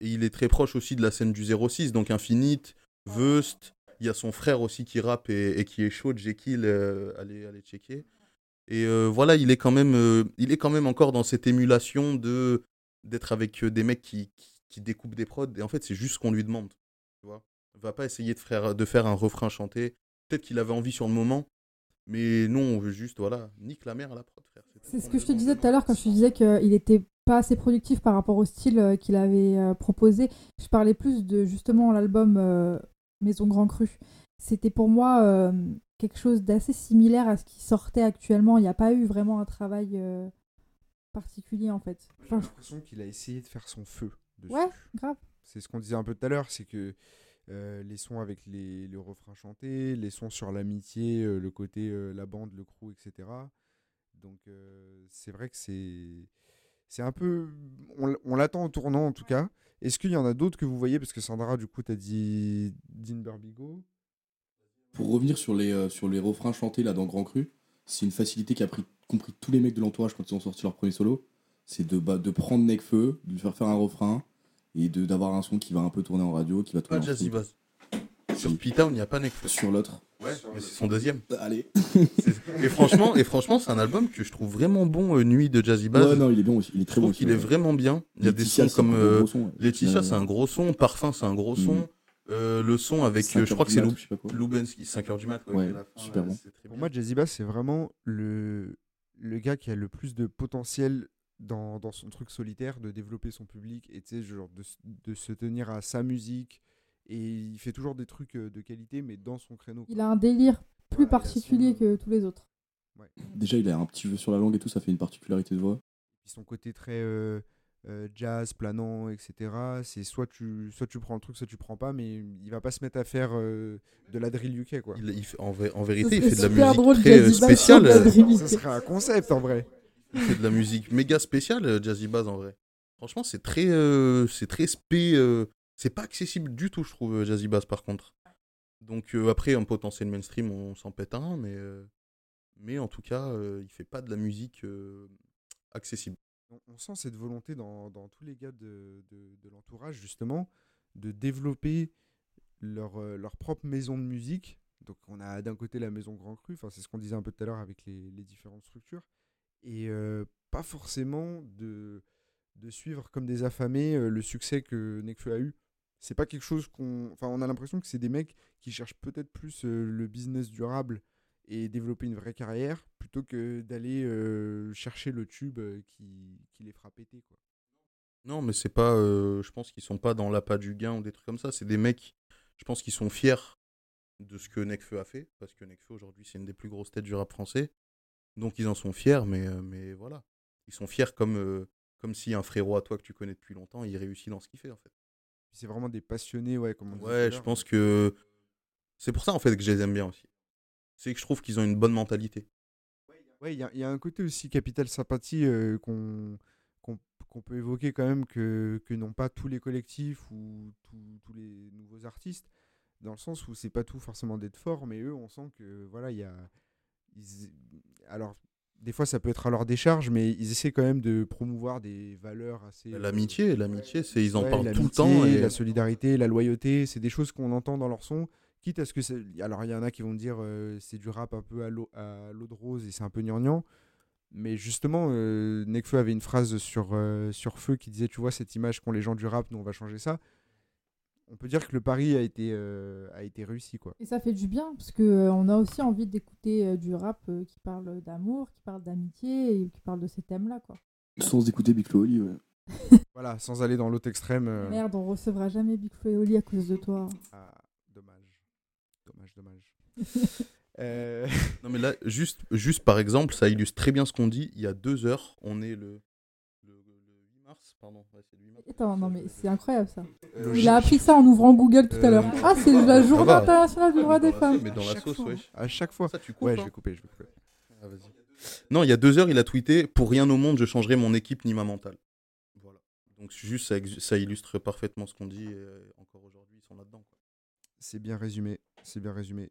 et il est très proche aussi de la scène du 06, donc Infinite, Veust. Il y a son frère aussi qui rappe et, et qui est chaud, Jekyll, euh, allez, allez checker. Et euh, voilà, il est, quand même, euh, il est quand même encore dans cette émulation de d'être avec des mecs qui, qui, qui découpent des prods. Et en fait, c'est juste ce qu'on lui demande. Tu vois va pas essayer de faire, de faire un refrain chanté. Peut-être qu'il avait envie sur le moment, mais non, on veut juste, voilà, nique la mère à la prod, frère. C'est ce que je te disais tout à l'heure quand je te disais qu'il était pas assez productif par rapport au style euh, qu'il avait euh, proposé. Je parlais plus de justement l'album euh, Maison Grand Cru. C'était pour moi quelque chose d'assez similaire à ce qui sortait actuellement. Il n'y a pas eu vraiment un travail particulier en fait. J'ai l'impression qu'il a essayé de faire son feu dessus. Ouais. grave. C'est ce qu'on disait un peu tout à l'heure, c'est que euh, les sons avec les, les refrains chantés, les sons sur l'amitié, euh, le côté euh, la bande, le crew, etc. Donc c'est vrai que c'est c'est un peu on, l- on l'attend au tournant en tout cas. Est-ce qu'il y en a d'autres que vous voyez? Parce que Sandra du coup t'as dit Dean Burbigo. Pour revenir sur les, euh, sur les refrains chantés là dans Grand Cru, c'est une facilité qu'a pris, compris tous les mecs de l'entourage quand ils ont sorti leur premier solo. C'est de, bah, de prendre Necfeu, de lui faire faire un refrain et de d'avoir un son qui va un peu tourner en radio, qui va tourner en. Sur P-Town, il n'y a pas Nekfeu. Sur l'autre. Ouais, mais c'est son deuxième. Allez. *laughs* Et franchement, et franchement c'est un album que je trouve vraiment bon, euh, Nuit de Jazzy Bass. Ouais, non, il est bien aussi. Il est très bon qu'il est vraiment bien. Il y a des sons comme euh, son. Laetitia, c'est un gros son. Parfum, c'est un gros son. Mm. Euh, le son avec, euh, je crois que c'est. Lubensky, 5h du mat. Ouais, super bon. Pour moi Jazzy Bass c'est vraiment le le gars qui a le plus de potentiel dans, dans son truc solitaire de développer son public et genre de, de se tenir à sa musique et il fait toujours des trucs euh, de qualité mais dans son créneau. quoi. Il a un délire plus Voilà, particulier son- que tous les autres. Déjà, il a un petit vœu sur la langue et tout, ça fait une particularité de voix. Puis son côté très euh, euh, jazz, planant, etc. C'est soit tu, soit tu prends le truc, soit tu prends pas, mais il va pas se mettre à faire euh, de la drill UK quoi. Il, il fait- en, vérité, il fait de la musique drôle, très spéciale. Ce serait un concept en vrai. Il fait de la musique méga spéciale, Jazzy Bass en vrai. Franchement, c'est très, euh, c'est très spé. C'est pas accessible du tout, je trouve, euh, Jazzy par contre. Donc euh, après, en potentiel mainstream, on s'en pète un, mais, euh, mais en tout cas, euh, il fait pas de la musique accessible. On, sent cette volonté dans, tous les gars de, l'entourage, justement, de développer leur, propre maison de musique. Donc, on a d'un côté la maison Grand Cru, c'est ce qu'on disait un peu tout à l'heure avec les, différentes structures, et pas forcément de, de suivre comme des affamés le succès que Nekfeu a eu. C'est pas quelque chose qu'on. Enfin, on a l'impression que c'est des mecs qui cherchent peut-être plus euh, le business durable et développer une vraie carrière plutôt que d'aller euh, chercher le tube euh, qui, les fera péter. Quoi. Non, mais c'est pas. je pense qu'ils sont pas dans l'appât du gain ou des trucs comme ça. C'est des mecs, je pense qu'ils sont fiers de ce que Nekfeu a fait, parce que Nekfeu aujourd'hui c'est une des plus grosses têtes du rap français. Donc ils en sont fiers, mais, mais voilà. Ils sont fiers comme, comme si un frérot à toi que tu connais depuis longtemps, il réussit dans ce qu'il fait en fait. C'est vraiment des passionnés, ouais, comme on Ouais, je pense que c'est pour ça en fait que je les aime bien aussi. C'est que je trouve qu'ils ont une bonne mentalité. Ouais, il y, y a un côté aussi capital sympathie euh, qu'on peut évoquer quand même que, que n'ont pas tous les collectifs ou tous- tous les nouveaux artistes, dans le sens où c'est pas tout forcément d'être fort, mais eux, on sent que voilà, il y a. ils- alors, des fois, ça peut être à leur décharge, mais ils essaient quand même de promouvoir des valeurs assez. euh, L'amitié, l'amitié, c'est ils en Ouais, parlent tout le temps. Et... La solidarité, la loyauté, c'est des choses qu'on entend dans leur son. Quitte à ce que. Alors, il y en a qui vont dire euh, c'est du rap un peu à l'eau à l'eau de rose et c'est un peu gnangnan. Mais justement, euh, Nekfeu avait une phrase sur, euh, sur Feu qui disait Tu vois, cette image qu'ont les gens du rap, nous on va changer ça. On peut dire que le pari a été, euh, a été réussi. quoi. Et ça fait du bien, parce qu'on a aussi envie d'écouter euh, du rap euh, qui parle d'amour, qui parle d'amitié et qui parle de ces thèmes-là. quoi. Sans écouter Big Flo Oli, ouais. *laughs* Voilà, sans aller dans l'autre extrême. euh, Merde, on recevra jamais Big Flo et Oli à cause de toi. ah, dommage. Dommage, dommage. *laughs* Euh, Non mais là, juste, juste par exemple, ça illustre très bien ce qu'on dit. Il y a deux heures, on est le, le, le 8 mars, pardon. Ouais, c'est le 8 mars. Attends, non mais c'est incroyable ça. euh, Il a appris ça en ouvrant Google tout à l'heure. Euh, Ah, c'est la journée internationale du droit des femmes. Mais dans la sauce, fois. wesh. à chaque fois. Ça, tu coupes Ouais, hein je vais couper, je vais couper. Ah, vas-y. Non, il y a deux heures, il a tweeté Pour rien au monde, je changerai mon équipe ni ma mentale. Voilà. Donc, juste, ça, illustre parfaitement ce qu'on dit. Et euh, encore aujourd'hui, ils sont là-dedans. quoi. C'est bien résumé, c'est bien résumé.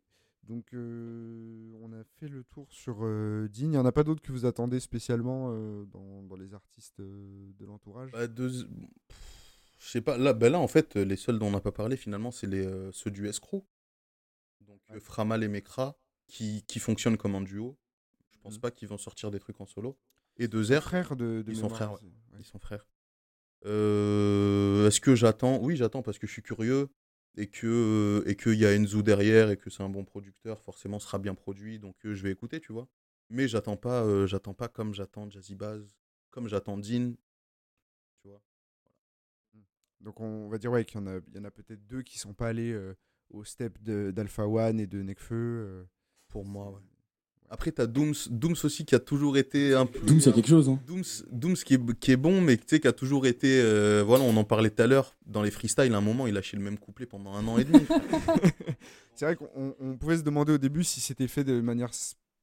Donc euh, on a fait le tour sur euh, Digne. Il n'y en a pas d'autres que vous attendez spécialement euh, dans, dans les artistes de l'entourage? Bah, deux- pff, Je sais pas. Là, bah là, en fait, les seuls dont on n'a pas parlé, finalement, c'est les, ceux du escroc. Donc, euh, Framal et Mekra, qui, qui fonctionnent comme un duo. Je pense Mhm. pas qu'ils vont sortir des trucs en solo. Et deux airs. frères de, de Ils sont frères, ouais. Ils sont frères. Est-ce que j'attends? Oui, j'attends parce que je suis curieux et que et qu'il y a Enzo derrière et que c'est un bon producteur. Forcément, sera bien produit, donc euh, je vais écouter, tu vois. Mais j'attends pas, euh, j'attends pas comme j'attends Jazzy Baz, comme j'attends Dean, tu vois. Donc on va dire ouais, qu'il y en a, il y en a peut-être deux qui sont pas allés euh, au step d'Alpha One et de Nekfeu. euh. Pour moi, ouais. Après, t'as Dooms, Dooms aussi qui a toujours été un peu. Doom, c'est quelque chose, hein. Dooms, Dooms qui, est, qui est bon, mais tu sais, qui a toujours été. euh, voilà, on en parlait tout à l'heure. Dans les freestyles, à un moment, il lâchait le même couplet pendant un an et demi. *laughs* c'est vrai qu'on on- on pouvait se demander au début si c'était fait de manière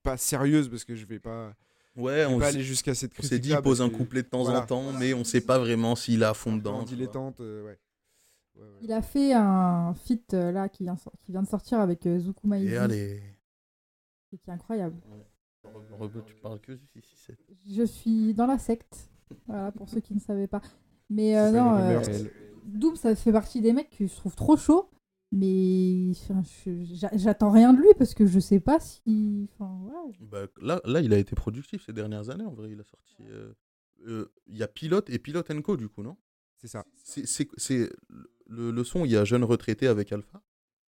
pas sérieuse parce que je vais pas, Ouais, je vais on, pas aller jusqu'à cette on s'est critique. dit, il pose un couplet de temps voilà. en temps, mais on sait pas vraiment s'il est à fond dedans. dilettante, euh, ouais. Ouais, ouais. Il a fait un feat euh, là qui vient, qui vient de sortir avec euh, Zuku Maizi, Et allez. Qui est incroyable. Tu parles que du 667. Je suis dans la secte, voilà pour ceux qui ne savaient pas. Mais euh, non, euh, Doom, ça fait partie des mecs que je trouve trop chaud, mais enfin, j'attends rien de lui parce que je sais pas si. Enfin, ouais. Bah, là, là, il a été productif ces dernières années, en vrai. Il a sorti. euh, euh, Il y a Pilote et Pilote Co, du coup, non? C'est ça. C'est le, le son, il y a Jeune Retraité avec Alpha.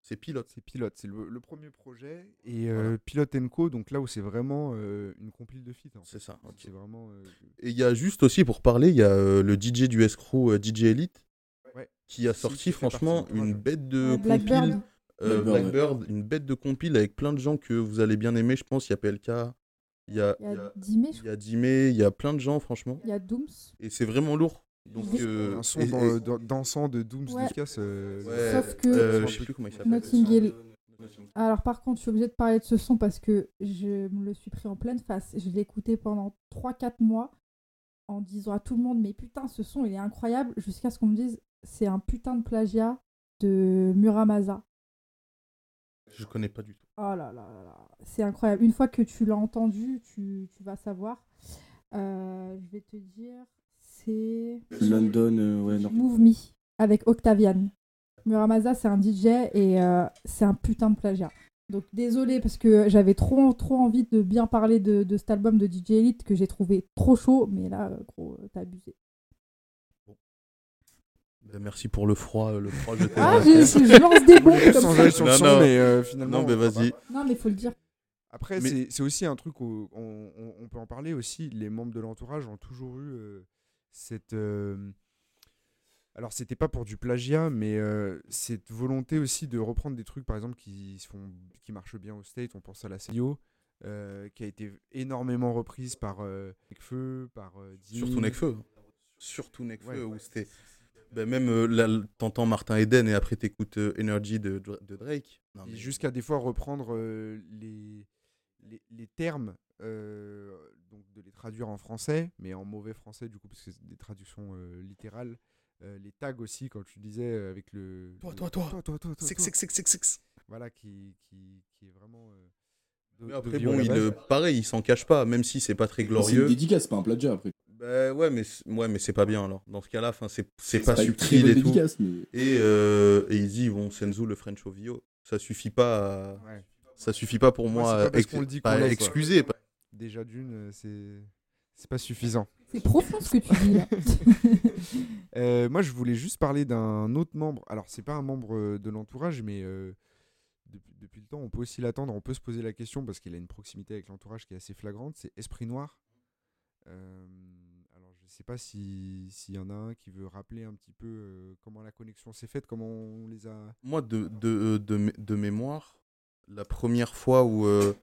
C'est Pilote. C'est Pilote, c'est le, le premier projet. Et euh, Pilote Co, donc là où c'est vraiment euh, une compile de feat. en fait. C'est ça. C'est vraiment. euh, Et il y a juste aussi, pour parler, il y a euh, le DJ du escroc, euh, DJ Elite, Ouais. qui a sorti, franchement, une bête de Blackbird. compile. euh, Blackbird, Blackbird, une bête de compile avec plein de gens que vous allez bien aimer, je pense. Il y a PLK, il y a, Il y a Dimé, il y a plein de gens, franchement. Il y a Dooms. Et c'est vraiment lourd. Donc, euh, un son et- dans- et- dans- dansant de Dooms Ouais. Euh, Ouais, Sauf que- euh, je sais plus comment il s'appelle. Notting Hill. Alors par contre, je suis obligée de parler de ce son parce que je me le suis pris en pleine face. Je l'ai écouté pendant 3-4 mois. en disant à tout le monde mais putain ce son il est incroyable jusqu'à ce qu'on me dise c'est un putain de plagiat de Muramasa. Je connais pas du tout. Oh là là là là, c'est incroyable. Une fois que tu l'as entendu, tu, tu vas savoir. Euh, je vais te dire, c'est London, euh, ouais, non. Move Me avec Octavian. Muramasa, c'est un DJ et euh, c'est un putain de plagiat. Donc désolé parce que j'avais trop trop envie de bien parler de, de cet album de DJ Elite que j'ai trouvé trop chaud, mais là, euh, gros, t'as abusé. Ben, merci pour le froid. euh, Le froid je Ah, j'ai- je lance des bombes comme Sans ça. aller sur le Non, mais euh, finalement. Non, mais vas-y. Non, mais faut le dire. Après, Mais- c'est- c'est aussi un truc où on, on- on peut en parler aussi. Les membres de l'entourage ont toujours eu euh, cette. euh, alors, c'était pas pour du plagiat, mais euh, cette volonté aussi de reprendre des trucs, par exemple, qui, se font, qui marchent bien au State. On pense à la CIO, euh, qui a été énormément reprise par euh, Nekfeu, par euh. Surtout Nekfeu. Surtout Nekfeu, Ouais. où c'était. Ben, même là, t'entends Martin Eden et après t'écoutes Energy de, de Drake. Non, Et mais- Jusqu'à des fois reprendre les, les, les termes, euh, donc de les traduire en français, mais en mauvais français du coup, parce que c'est des traductions euh, littérales. Euh, les tags aussi, quand tu disais euh, avec le. Toi, le- toi, toi. toi, toi, toi, toi, Six, toi. six, six, six, six. Voilà, qui, qui, qui est vraiment. euh, de- Mais après, bon, il, euh, pareil, il s'en cache pas, même si c'est pas très C'est une glorieux. dédicace, pas un plagiat après. Ben ouais, mais ouais, mais c'est pas bien alors. Dans ce cas-là, enfin, c'est c'est pas très subtil et tout. mais. Et, euh, et il dit bon, Senzu le French Ovio, ça suffit pas, à- Ouais. Ça suffit pas pour Ouais, moi. parce ex- qu'on le dit pas qu'on l'est, quoi. excuser. pas- Déjà d'une, euh, c'est. C'est pas suffisant. C'est profond ce que tu dis là. *laughs* Euh, moi, je voulais juste parler d'un autre membre. Alors, c'est pas un membre euh, de l'entourage, mais euh, depuis, depuis le temps, on peut aussi l'attendre. On peut se poser la question parce qu'il a une proximité avec l'entourage qui est assez flagrante. C'est Esprit Noir. Euh, alors, je sais pas si- s'il y en a un qui veut rappeler un petit peu euh, comment la connexion s'est faite, comment on les a. Moi, de, de, de, mé- de mémoire, la première fois où, euh,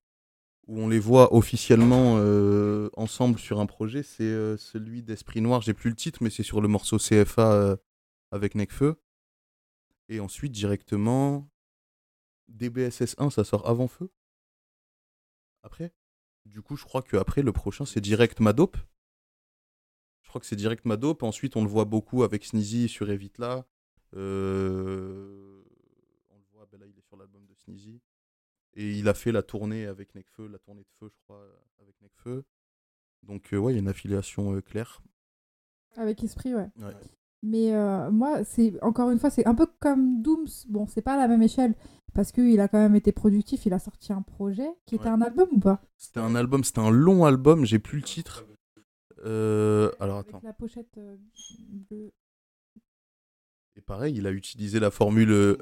où on les voit officiellement euh, ensemble sur un projet, c'est euh, celui d'Esprit Noir. J'ai plus le titre, mais c'est sur le morceau CFA avec Necfeu. Et ensuite, directement, DBSS 1, ça sort avant Feu. Après Du coup, je crois qu'après, le prochain, c'est direct Madope. Je crois que c'est direct Madope. Ensuite, on le voit beaucoup avec Sneezy sur Evitla. Euh, on le voit, ben là, il est sur l'album de Sneezy. Et il a fait la tournée avec Necfeu, la tournée de feu, je crois, avec Necfeu. Donc, euh, ouais, il y a une affiliation euh, claire. Avec esprit, ouais. Ouais. Mais euh, moi, c'est encore une fois, c'est un peu comme Dooms. Bon, c'est pas à la même échelle parce qu'il a quand même été productif. Il a sorti un projet qui était Ouais. un album ou pas? C'était un album, c'était un long album, j'ai plus le titre. Euh, alors Avec attends. la pochette euh, bleue. Et pareil, il a utilisé la formule.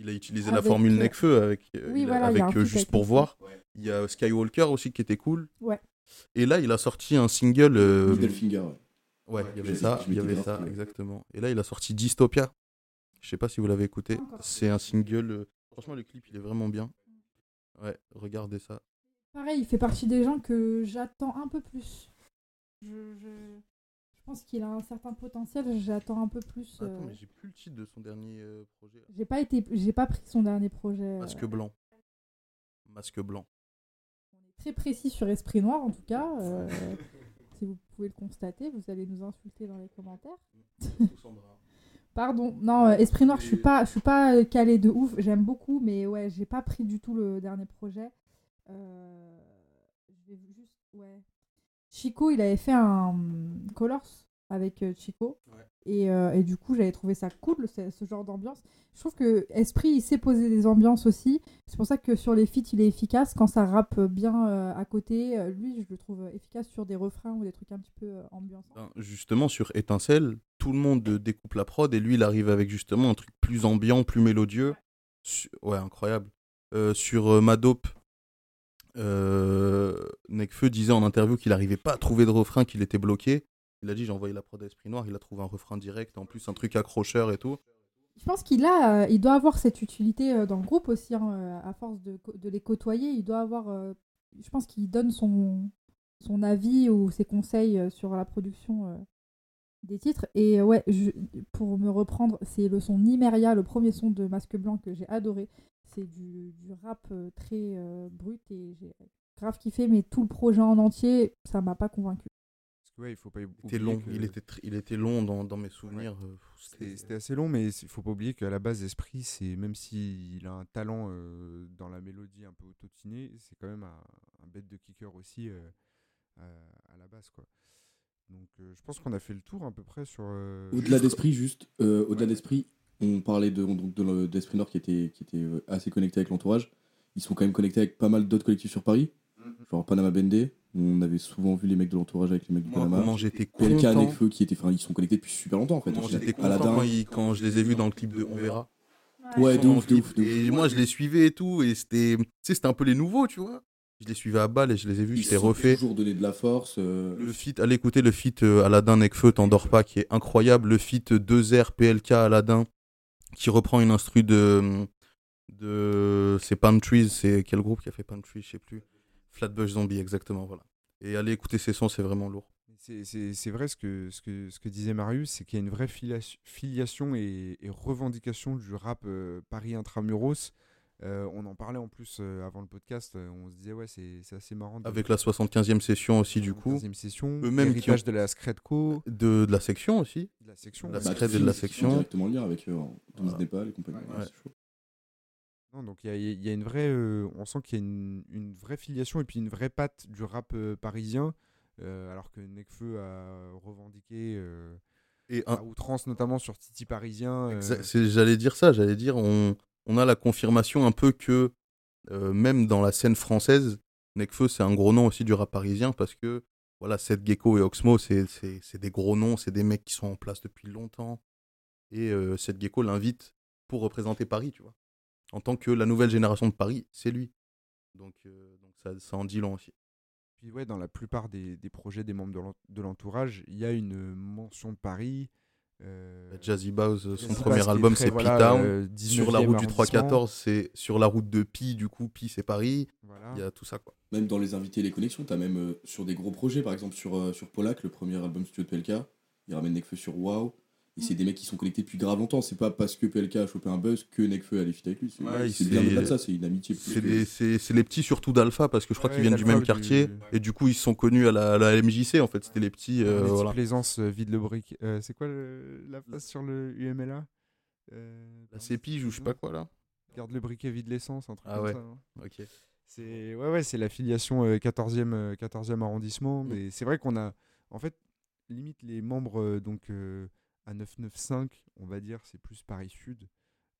Il a utilisé la formule euh, Necfeu avec, euh, oui, voilà, avec un euh, Juste avec pour voir. Il y a Skywalker aussi qui était cool. Ouais. Et là, il a sorti un single. euh, ouais. Ouais, il y avait ça, il y avait ça, exactement. Et là, il a sorti Dystopia. Je sais pas si vous l'avez écouté. C'est un single. euh, Franchement, le clip, il est vraiment bien. Ouais, regardez ça. Pareil, il fait partie des gens que j'attends un peu plus. Je pense qu'il a un certain potentiel. J'attends un peu plus. euh, Attends, mais j'ai plus le titre de son dernier euh, projet. J'ai pas été, j'ai pas pris son dernier projet. euh, Masque blanc. Masque blanc. très précis sur Esprit Noir en tout cas. *laughs* si vous pouvez le constater, vous allez nous insulter dans les commentaires. *laughs* Pardon, non, Esprit Noir, je suis pas, je suis pas euh, calé de ouf. J'aime beaucoup, mais ouais, j'ai pas pris du tout le dernier projet. Euh, je vais juste, ouais. Chico, il avait fait un hum, Colors avec euh, Chico. Ouais. Et, euh, et du coup, j'avais trouvé ça cool, ce, ce genre d'ambiance. Je trouve que Esprit, il sait poser des ambiances aussi. C'est pour ça que sur les feats, il est efficace. Quand ça rappe bien euh, à côté, lui, je le trouve efficace sur des refrains ou des trucs un petit peu euh, ambiançants. Ben, justement, sur Étincelle, tout le monde découpe la prod et lui, il arrive avec justement un truc plus ambiant, plus mélodieux. Su- Ouais, incroyable. Sur Madope, euh, disait en interview qu'il n'arrivait pas à trouver de refrain, qu'il était bloqué. Il a dit j'ai envoyé la prod à Esprit Noir, il a trouvé un refrain direct, en plus un truc accrocheur et tout. Je pense qu'il a, euh, il doit avoir cette utilité euh, dans le groupe aussi, hein, euh, à force de, de les côtoyer. Il doit avoir, je pense qu'il donne son, son avis ou ses conseils sur la production des titres. Et ouais, pour me reprendre, c'est le son Nimeria, le premier son de Masque Blanc que j'ai adoré. C'est du, du rap euh, très euh, brut et j'ai grave kiffé, mais tout le projet en entier, ça m'a pas convaincu. Ouais, il faut pas Il oublier était long, que- il était, tr- il était long dans, dans mes souvenirs. euh, C'était c'était assez long, mais il faut pas oublier qu'à la base, Esprit, c'est même s'il a un talent euh, dans la mélodie un peu autotinée, c'est quand même un, un bête de kicker aussi euh, à, à la base. quoi. Donc euh, je pense qu'on a fait le tour à peu près sur. euh, Au-delà juste- d'esprit, juste, euh, au-delà Ouais. d'esprit, on parlait de, donc de, le- d'Esprit Nord qui était, qui était euh, assez connecté avec l'entourage. Ils sont quand même connectés avec pas mal d'autres collectifs sur Paris, genre Panama Bende. On avait souvent vu les mecs de l'entourage avec les mecs du Moi, Panama. comment j'étais Nekfeu qui étaient, enfin, ils sont connectés depuis super longtemps en fait. final. j'étais content Aladdin. quand, ils- quand je les ai vus dans le clip de On verra. Ouais, de ouf, de ouf, de ouf. Et moi, je les suivais et tout, et c'était, tu sais, c'était un peu les nouveaux, tu vois. Je les suivais à balle et je les ai vus, Ils je les sont refait. toujours donné de la force. euh, Le feat, allez écouter le feat euh, Aladdin Nekfeu, t'endors pas, qui est incroyable. Le feat 2R PLK Aladdin, qui reprend une instru de. de c'est Trees, c'est quel groupe qui a fait Trees, je sais plus. Flatbush Zombie, exactement, voilà. Et allez écouter ces sons, c'est vraiment lourd. C'est- vrai ce que, ce, que, ce que disait Marius, c'est qu'il y a une vraie filia- filiation et, et revendication du rap euh, Paris intramuros. Euh, on en parlait en plus euh, avant le podcast, euh, on se disait ouais c'est c'est assez marrant. de- Avec la 75e session aussi, du coup. 15e session, Eux-mêmes qui ont- de la Scredco, De, de la section aussi. de la section. La Scred et de la section. directement le lien avec Tunis, Voilà. Népal et compagnie. Ouais. Ouais, c'est chaud. Non, donc il y a, il y a une vraie, euh, on sent qu'il y a une, une vraie filiation et puis une vraie patte du rap euh, parisien, euh, alors que Nekfeu a revendiqué euh, Et à un, outrance notamment sur Titi parisien. euh, c'est- J'allais dire ça, j'allais dire, on, on a la confirmation un peu que euh, même dans la scène française, Nekfeu c'est un gros nom aussi du rap parisien parce que voilà, Seth Gecko et Oxmo, c'est des gros noms, c'est des mecs qui sont en place depuis longtemps. Et euh, Seth Gecko l'invite pour représenter Paris, tu vois. En tant que la nouvelle génération de Paris, c'est lui. Donc, euh, donc ça, ça en dit long aussi. Puis ouais, dans la plupart des, des projets des membres de l'entourage, il y a une mention de Paris. Euh, Jazzy Bowes, son Jazzy Bass premier qui est album, c'est voilà, P-Town. euh, sur la 19e route du arrondissement. 314, c'est sur la route de Pi, du coup, Pi c'est Paris. Voilà. Il y a tout ça, quoi. Même dans les invités et les connexions, t'as même euh, sur des gros projets, par exemple sur, euh, sur Polak, le premier album studio de PLK, il ramène Nekfeu sur Wow. Et c'est des mecs qui sont connectés depuis grave longtemps. C'est pas parce que PLK a chopé un buzz que Nekfeu a les feats avec lui. C'est Ouais, bien au-delà de ça, c'est une amitié. plus C'est que- les petits surtout d'Alpha parce que je crois Ouais, qu'ils viennent du même du- quartier et du coup ils se sont connus à la, à la MJC en fait c'était les petits euh, Les voilà. Plaisance, euh, vide le brick. Euh, c'est quoi le- la phrase sur le UMLA Euh, la ou je sais pas quoi là Garde le briquet, vide l'essence, un truc Ah comme ouais. ça. hein. ok C'est ouais, ouais, c'est la filiation euh, 14e, euh, 14e arrondissement. Mm. Mais c'est vrai qu'on a, en fait, limite les membres euh, donc euh, à 995, on va dire, c'est plus Paris Sud,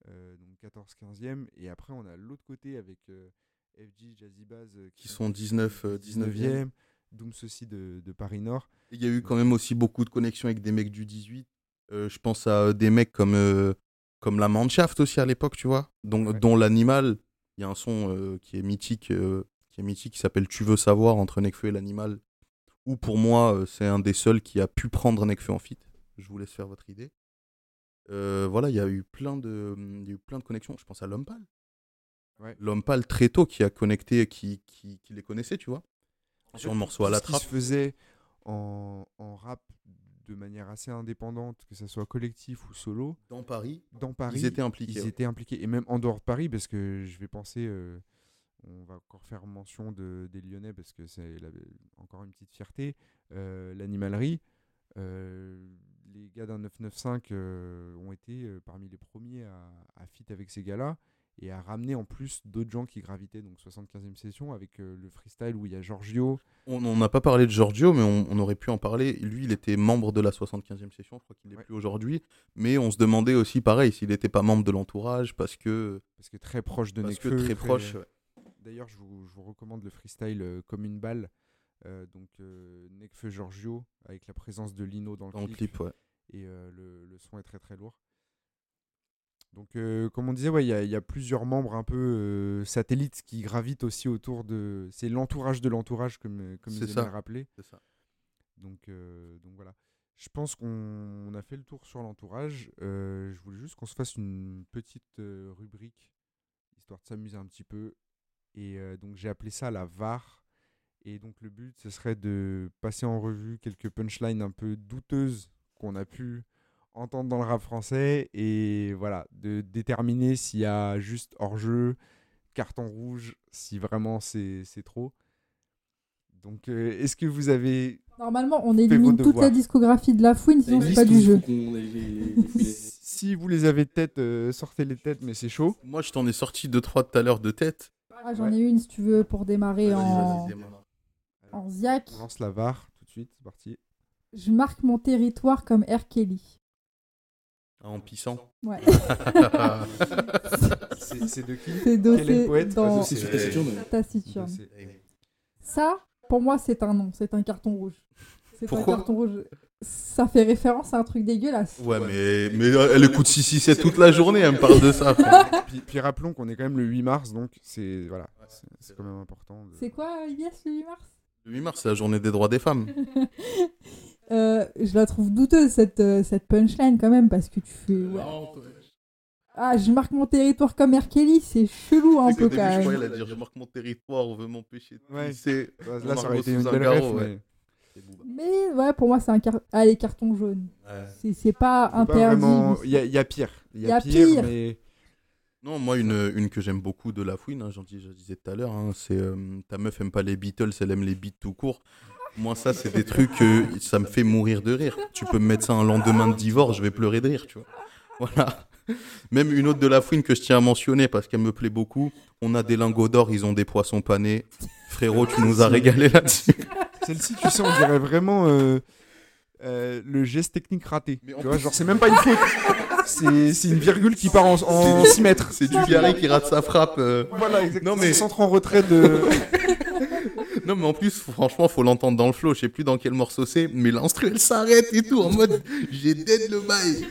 euh, donc 14-15e. Et après, on a l'autre côté avec euh, FG, Jazzy Baz, euh, qui sont 19 euh, 19e 19e, Dooms aussi de, de Paris Nord. il y a eu quand même aussi beaucoup de connexions avec des mecs du 18 Euh, je pense à des mecs comme comme la Manshaft aussi à l'époque tu vois dont, Ouais. dont l'animal il y a un son qui est mythique qui est mythique qui s'appelle Tu veux savoir entre Nekfeu et l'animal où pour moi c'est un des seuls qui a pu prendre Nekfeu en fit je vous laisse faire votre idée Euh, voilà il y a eu plein de il y a eu plein de connexions je pense à l'homme pâle Ouais. l'homme pâle très tôt qui a connecté qui, qui, qui les connaissait tu vois En sur fait, le morceau à la ce qui trappe se faisait en, en rap de manière assez indépendante, que ce soit collectif ou solo, dans Paris dans Paris, ils étaient impliqués ils ouais. étaient impliqués. Et même en dehors de Paris, parce que je vais penser, euh, on va encore faire mention de, des Lyonnais, parce que c'est encore une petite fierté, euh, l'animalerie. euh, les gars d'un 995 euh, ont été euh, parmi les premiers à, à fit avec ces gars-là et à ramener en plus d'autres gens qui gravitaient, donc 75e session, avec euh, le freestyle où il y a Giorgio, On n'a pas parlé de Giorgio, mais on, on aurait pu en parler. Lui, il était membre de la 75e session, je crois qu'il n'est Ouais. plus aujourd'hui. Mais on se demandait aussi, pareil, s'il n'était pas membre de l'entourage, parce que, parce que très proche de parce que Nekfeu, très proche. ouais. D'ailleurs, je vous, je vous recommande le freestyle comme une balle. Euh, donc, euh, Nekfeu Giorgio, avec la présence de Lino dans le Dans clip. clip, ouais. Et euh, le, le son est très très lourd. Donc, euh, comme on disait, ouais, il y, a- il y a plusieurs membres un peu euh, satellites qui gravitent aussi autour de. C'est l'entourage de l'entourage, comme, comme ils le rappeler. C'est ça. Donc, euh, donc voilà. Je pense qu'on on a fait le tour sur l'entourage. Je voulais juste qu'on se fasse une petite rubrique, histoire de s'amuser un petit peu. Et donc j'ai appelé ça la VAR. Et donc le but, ce serait de passer en revue quelques punchlines un peu douteuses qu'on a pu entendre dans le rap français. Et voilà, de déterminer s'il y a juste hors-jeu, carton rouge, si vraiment c'est c'est trop. Donc, euh, est-ce que vous avez. Normalement, on élimine toute la discographie de la fouine, sinon c'est pas du jeu. *laughs* Si vous les avez de tête, euh, sortez les têtes, mais c'est chaud. Moi, je t'en ai sorti deux trois tout à l'heure de tête. Ah, J'en ai une si tu veux pour démarrer en, vas-y, démarre. En Ziac. On lance la VAR tout de suite, c'est parti. Je marque mon territoire comme R. Kelly. Ah, En pissant. Ouais. *laughs* C'est c'est de qui? C'est dossé poète? dans C'est Euh, Taciturne. Ça, pour moi, c'est un nom, c'est un carton rouge. C'est un Pourquoi? carton rouge. Ça fait référence à un truc dégueulasse. Ouais, mais, mais elle écoute 667 toute la journée, elle me parle de ça. *laughs* Puis, puis rappelons qu'on est quand même le 8 mars, donc c'est voilà, c'est- c'est quand même important. de- C'est quoi, Yes, le 8 mars? Le 8 mars, c'est la journée des droits des femmes. *laughs* Euh, Je la trouve douteuse, cette, euh, cette punchline, quand même, parce que tu fais... ouais. Ah, je marque mon territoire comme R. Kelly, c'est chelou un C'est qu'au peu, début, quand je même. croyais dire je marque mon territoire, on veut m'empêcher de Ouais. pisser. Là, ça aurait sous une un belle garrot, ref, ouais. mais C'est Booba. Mais ouais, pour moi, c'est un car... Allez, carton jaune. Ouais. C'est- C'est pas c'est pas interdit. vraiment- Il y, a- il y a pire. Il y a a pire, pire. mais Non, moi, une, une que j'aime beaucoup de la fouine, hein, j'en dis, je disais tout à l'heure, hein, c'est euh, ta meuf aime pas les Beatles, elle aime les beats tout court. Moi, ça, c'est des trucs, euh, ça me fait mourir de rire. Tu peux me mettre ça un lendemain de divorce, je vais pleurer de rire, tu vois. Voilà. Même une autre de la fouine que je tiens à mentionner parce qu'elle me plaît beaucoup. On a des lingots d'or, ils ont des poissons panés. Frérot, tu nous as régalé là-dessus. celle-ci, tu sais, on dirait vraiment euh, euh, le geste technique raté. Mais Tu vois, plus- genre, c'est même pas une faute. C'est c'est une virgule qui part en, en 6 mètres. C'est du Gary qui rate sa frappe. euh. Voilà, exactement. Non, mais- centre en retrait de. *laughs* Non, mais en plus, franchement, faut l'entendre dans le flow. Je sais plus dans quel morceau c'est, mais l'instru, elle s'arrête et tout, en mode j'ai dead le bail.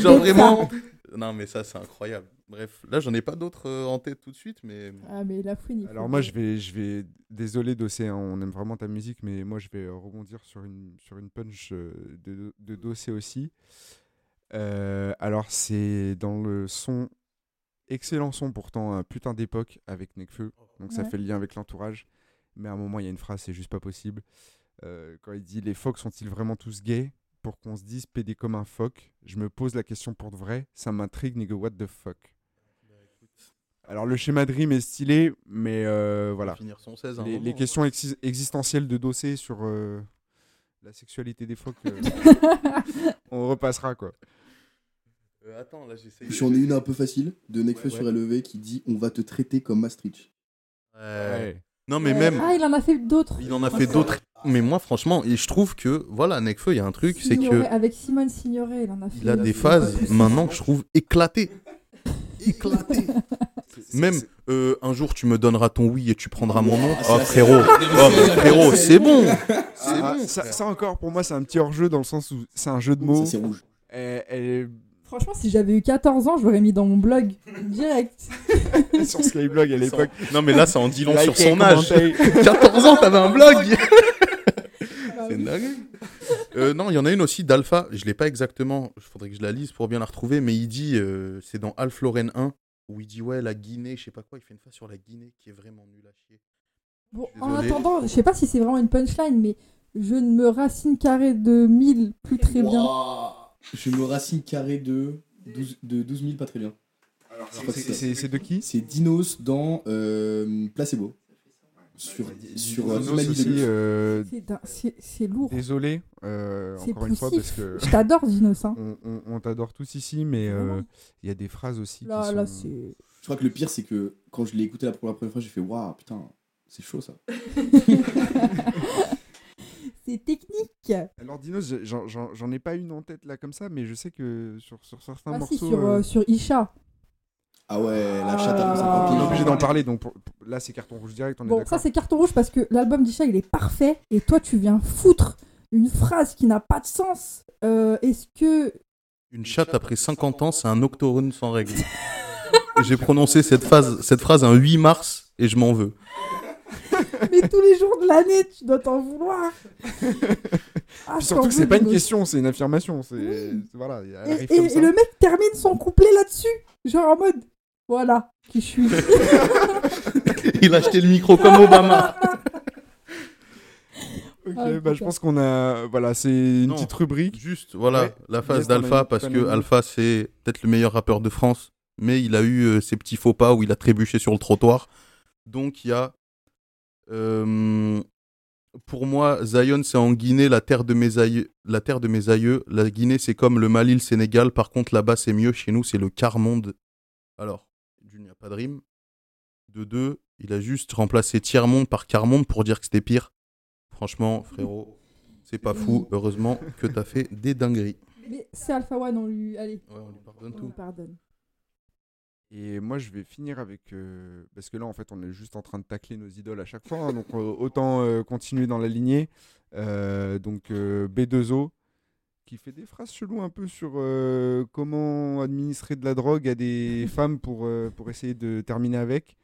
Genre vraiment. Non, mais ça, c'est incroyable. Bref, là, j'en ai pas d'autres euh, en tête tout de suite, mais. Ah, mais la fouine, il faut Alors moi, que- je vais, je vais, désolé Dossé, hein, on aime vraiment ta musique, mais moi je vais rebondir sur une, sur une punch euh, de, de Dossé aussi. Euh, alors c'est dans le son, excellent son pourtant, un putain d'époque avec Nekfeu, donc ça Ouais. fait le lien avec l'entourage. Mais à un moment, il y a une phrase, c'est juste pas possible. Euh, quand il dit les phoques sont-ils vraiment tous gays? Pour qu'on se dise pédé comme un phoque Je me pose la question pour de vrai, ça m'intrigue, nigga, what the fuck? Alors le schéma de rime est stylé, mais euh, voilà. finir son 16. à un Les, moment, les hein. questions exi- existentielles de Dossé sur euh, la sexualité des phoques, euh, *laughs* on repassera quoi. Euh, attends, là, j'essaye. J'en ai une un peu facile de Nekfeu Ouais. sur LEV qui dit On va te traiter comme Maastricht. Ouais. Non, mais même. Ah, il en a fait d'autres. Il en a fait d'autres. Mais moi, franchement, et je trouve que, voilà, Nekfeu, il y a un truc, c'est que Avec Simone Signoret, il en a fait. il a des phases maintenant que je trouve éclatées. *laughs* Éclatées. Même euh, un jour, tu me donneras ton oui et tu prendras mon nom. Ah, Oh, frérot. c'est- Oh, mais frérot, c'est bon. C'est Ah, bon. ça, encore pour moi c'est un petit hors-jeu dans le sens où c'est un jeu de mots. Ça, c'est rouge. Elle- elle Franchement, si j'avais eu 14 ans, je l'aurais mis dans mon blog direct. *laughs* sur Skyblog à l'époque. Non, mais là, ça en dit long sur son âge. commentez. *laughs* 14 ans, t'avais un blog. *laughs* Bah C'est dingue. Euh, non, il y en a une aussi d'Alpha. Je l'ai pas exactement. Il faudrait que je la lise pour bien la retrouver. Mais il dit, euh, c'est dans Alpha Lorraine 1 où il dit ouais la Guinée, je sais pas quoi. Il fait une phrase sur la Guinée qui est vraiment nulle à chier. Bon, en attendant, je sais pas si c'est vraiment une punchline, mais je ne me racine carré de 1000 plus très bien. Je me racine carré de 12, de 12 000, pas très bien. C'est de qui? C'est Dinos dans euh, Placebo. Sur, sur euh, euh, C'est lourd. Désolé euh, encore une fois parce que Je t'adore, Dinos. Hein. on, on- on t'adore tous ici, mais euh, il y a des phrases aussi Là, qui là, sont. c'est. Je crois que le pire, c'est que quand je l'ai écouté la première, fois, j'ai fait Waouh, putain, c'est chaud ça. *laughs* c'est technique. Alors Dinos, j'en- j'en j'en ai pas une en tête là comme ça, mais je sais que sur, sur certains Ah si, morceaux, sur, euh, euh, sur Isha. Ah ouais, la Ah. chatte à on est 50 pieds. obligé d'en parler. Donc pour- pour- là, c'est carton rouge direct. On est Bon, d'accord. ça c'est carton rouge parce que l'album d'Isha il est parfait et toi tu viens foutre une phrase qui n'a pas de sens. Euh, Est-ce que. Une chatte après 50 ans, c'est un octoroon sans règle. *laughs* J'ai prononcé cette phrase, cette phrase un 8 mars et je m'en veux. *laughs* Mais tous les jours de l'année tu dois t'en vouloir. *laughs* Ah, Puis je surtout t'en que c'est veux, pas une question, c'est une affirmation. C'est Oui. voilà, elle Et, arrive et- comme et ça. le mec termine son couplet là-dessus. Genre en mode. Voilà qui je suis. *laughs* Il a acheté le micro comme Obama. Ok, Ah, bah, je pense qu'on a. Voilà, c'est une Non. petite rubrique. Juste, voilà, Ouais. la phase Yes, on a d'Alpha, une parce que. Alpha, c'est peut-être le meilleur rappeur de France, mais il a eu euh, ses petits faux pas où il a trébuché sur le trottoir. Donc, il y a. euh, Pour moi, Zion, c'est en Guinée, la terre de mes aïeux. La terre de mes aïeux. La Guinée, c'est comme le Mali, le Sénégal. Par contre, là-bas, c'est mieux. Chez nous, c'est le quart-monde. Alors, d'une, il n'y a pas de rime. De deux, il a juste remplacé tiers-monde par quart-monde pour dire que c'était pire. Franchement, frérot, c'est pas fou. Heureusement que t'as fait des dingueries. Mais c'est Alpha One, on lui. Allez, Ouais, on lui pardonne on tout. lui pardonne. Et moi, je vais finir avec. euh, parce que là, en fait, on est juste en train de tacler nos idoles à chaque fois. hein, donc, euh, autant euh, continuer dans la lignée. Euh, donc, euh, B2O, qui fait des phrases cheloues un peu sur euh, comment administrer de la drogue à des *laughs* femmes pour, euh, pour essayer de terminer avec.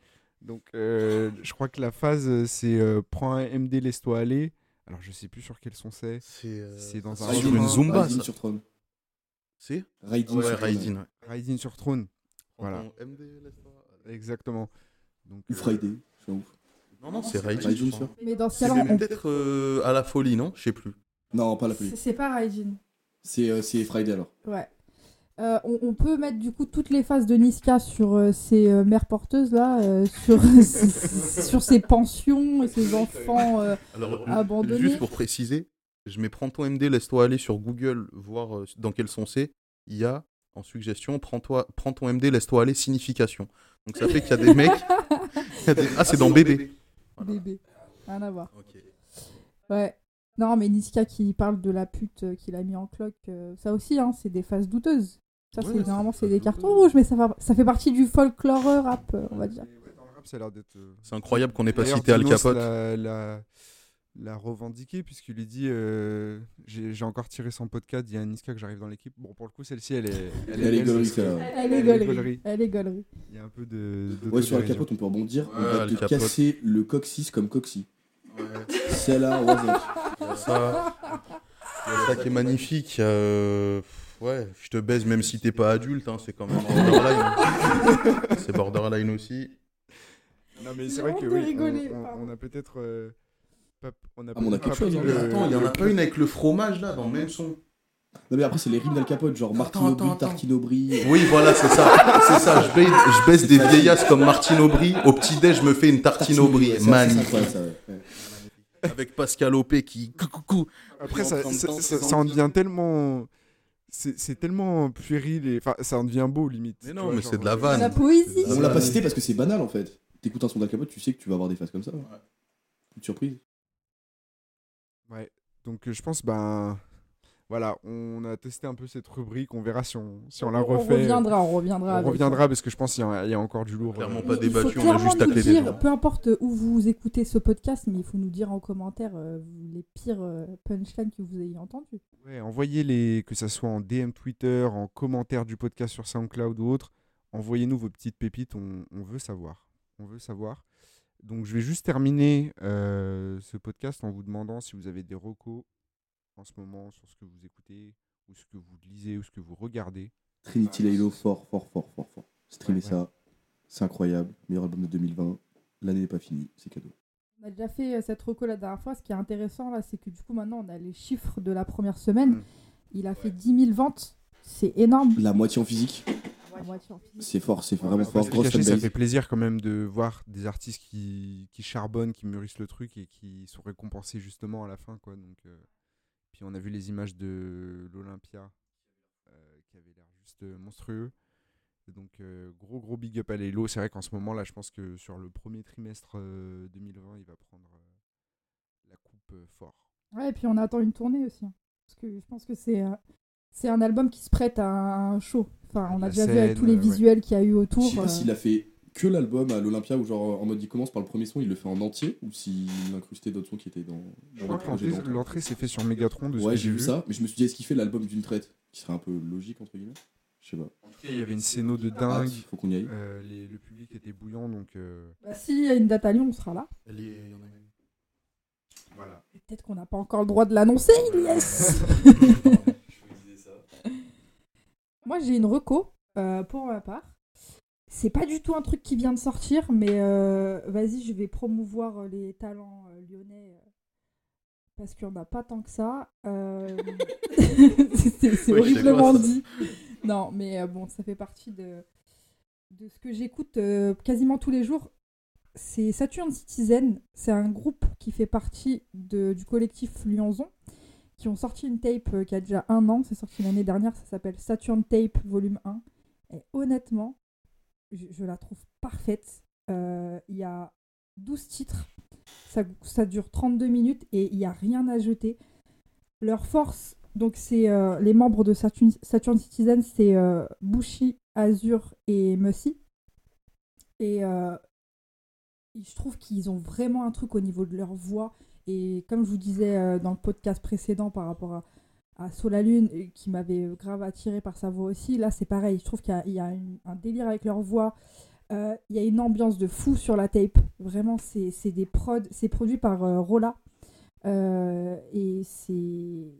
Donc, euh, je crois que la phase, c'est euh, prends un MD, laisse-toi aller. Alors, je sais plus sur quel son c'est. C'est euh, dans ça un sur une. Zumba, Raidin sur trône. C'est Raidin Ouais, sur. Raidin, ouais. Sur Throne. Voilà. MD. Exactement. Donc, Ou Friday. je où. Non, non, c'est Raidin. Raidin sur. Mais dans ce C'est cas-là, on- peut-être euh, à la folie, non? Je sais plus. Non, pas la folie. c'est c'est pas Raijin. C'est euh, c'est Friday alors. Ouais. Euh, on, on peut mettre du coup toutes les phases de Niska sur euh, ces euh, mères porteuses là, euh, sur, *laughs* *laughs* sur ses pensions et ses enfants. euh, Alors, Abandonné. juste pour préciser, je mets prends ton MD, laisse-toi aller sur Google, voir euh, dans quel son c'est. Il y a en suggestion, prends-toi, prends ton MD, laisse-toi aller, signification. Donc ça fait qu'il y a des mecs. il y a des- Ah, c'est dans bébé. Voilà. bébé. Rien à voir. Ok. Ouais. Non, mais Niska qui parle de la pute euh, qu'il a mis en cloque, euh, ça aussi, hein, c'est des phases douteuses. Ça, Ouais, c'est c'est normalement, des c'est des cartons rouges, mais ça, va- ça fait partie du folklore rap, euh, on va dire. Euh, C'est incroyable qu'on n'ait pas cité Al Capote. l'a- l'a l'a revendiqué puisqu'il lui dit euh, j'ai encore tiré son podcast il y a un Niska que j'arrive dans l'équipe bon pour le coup celle-ci elle est Elle. Elle est Elle est gaulerie. Elle est gaulerie. il y a un peu de, de Ouais, sur Al. Capote, on peut rebondir. on Ouais, va te Capote. casser le coccyx comme coxy. Ouais, ouais. Il y a ça. Il y a ça qui est magnifique. euh, Ouais, je te baise même si t'es pas adulte, hein, c'est quand même borderline. *laughs* c'est borderline aussi. non mais c'est vrai que oui rigoler, on, on- pardon. on a peut-être euh, pas, on a Ah, mais on a quelque pas chose, hein. le- Attends, il y en a pas une avec le fromage là, dans le même son. Non, mais après, c'est les rimes d'Al Capote, genre Martine Aubry. Tartine Aubry. Oui, voilà, c'est ça. C'est ça. Je baise des vieillasses comme Martine Aubry. Au petit-déj, je me fais une tartine Aubry. Magnifique. Avec Pascal Opé qui. coucou. après ça, ça, en devient tellement c'est tellement puéril et enfin ça en devient beau limite Mais non, vois, mais c'est de la euh, vanne. La poésie. On l'a pas cité parce que c'est banal en fait. T'écoutes un son d'Al Capote, tu sais que tu vas avoir des phases comme ça. Une surprise. Ouais, donc euh, je pense, ben voilà, on a testé un peu cette rubrique, on verra si on, si on la On refait. reviendra, on reviendra. On avec- reviendra parce que je pense qu'il y, a- il y a encore du lourd. Clairement euh, pas débattu, on a juste taclé des gens. Peu importe où vous écoutez ce podcast, mais il faut nous dire en commentaire euh, les pires euh, punchlines que vous ayez entendus. Ouais, envoyez-les, que ça soit en DM Twitter, en commentaire du podcast sur SoundCloud ou autre. Envoyez-nous vos petites pépites, on, on veut savoir. On veut savoir. Donc je vais juste terminer euh, ce podcast en vous demandant si vous avez des recos en ce moment sur ce que vous écoutez, ou ce que vous lisez, ou ce que vous regardez. Trinity Laylo, fort, fort, fort, fort, fort. Streamez Ouais, ça. C'est incroyable. Meilleur album de 2020. L'année n'est pas finie, c'est cadeau. On a déjà fait euh, cette reco la dernière fois. Ce qui est intéressant là, c'est que du coup maintenant on a les chiffres de la première semaine. Mm. Il a fait 10 000 ventes. C'est énorme. La moitié en physique, c'est fort, c'est Ouais, vraiment va fort. cacher, ça fait plaisir quand même de voir des artistes qui, qui charbonnent, qui mûrissent le truc et qui sont récompensés justement à la fin. Quoi. Donc, euh, Puis on a vu les images de l'Olympia euh, qui avait l'air juste euh, monstrueux. Donc euh, gros gros big up à Lelo. C'est vrai qu'en ce moment là, je pense que sur le premier trimestre euh, 2020, il va prendre euh, la coupe euh, fort. Ouais, et puis on attend une tournée aussi. hein. Parce que je pense que c'est euh, c'est un album qui se prête à un show. Enfin, on a déjà vu avec tous les ouais. visuels qu'il y a eu Je autour. sais pas euh, s'il a fait que l'album à l'Olympia ou genre en mode il commence par le premier son, il le fait en entier ou s'il a incrusté d'autres sons qui étaient dans, le l'entrée- s'est fait sur Megatron de Ouais, j'ai vu ça, mais je me suis dit est-ce qu'il fait l'album d'une traite Qui serait un peu logique entre guillemets? Je sais pas. Il y avait une scéno de dingue. Faut qu'on y aille. Euh, les- le public était bouillant donc euh, bah, S'il y a une date à Lyon, on sera là. Elle y est- il y en a une. voilà. Peut-être qu'on n'a pas encore le droit de l'annoncer, yes *laughs* Moi, j'ai une reco euh, pour ma part. C'est pas du tout un truc qui vient de sortir, mais euh, vas-y, je vais promouvoir euh, les talents euh, lyonnais parce qu'il n'y en a pas tant que ça. Euh, *laughs* c'est Oui, horriblement dit. Non, mais bon, ça fait partie de, de ce que j'écoute euh, quasiment tous les jours. C'est Saturn Citizen. C'est un groupe qui fait partie de- du collectif Lyonzon, qui ont sorti une tape qui a déjà un an. C'est sorti l'année dernière. Ça s'appelle Saturn Tape Volume 1. Et honnêtement, je, la trouve parfaite. Euh, Il y a 12 titres. Ça, ça dure 32 minutes et il n'y a rien à jeter. Leur force, donc c'est euh, les membres de Saturn, Citizen, c'est euh, Bushi, Azur et Mussy. Et euh, je trouve qu'ils ont vraiment un truc au niveau de leur voix. Et comme je vous disais dans le podcast précédent par rapport à, à Solalune, euh, qui m'avait euh, grave attiré par sa voix aussi, là c'est pareil. Je trouve qu'il y a, un délire avec leur voix. Euh, Il y a une ambiance de fou sur la tape. Vraiment, c'est des prods. C'est produit par euh, Rolla. Euh, et c'est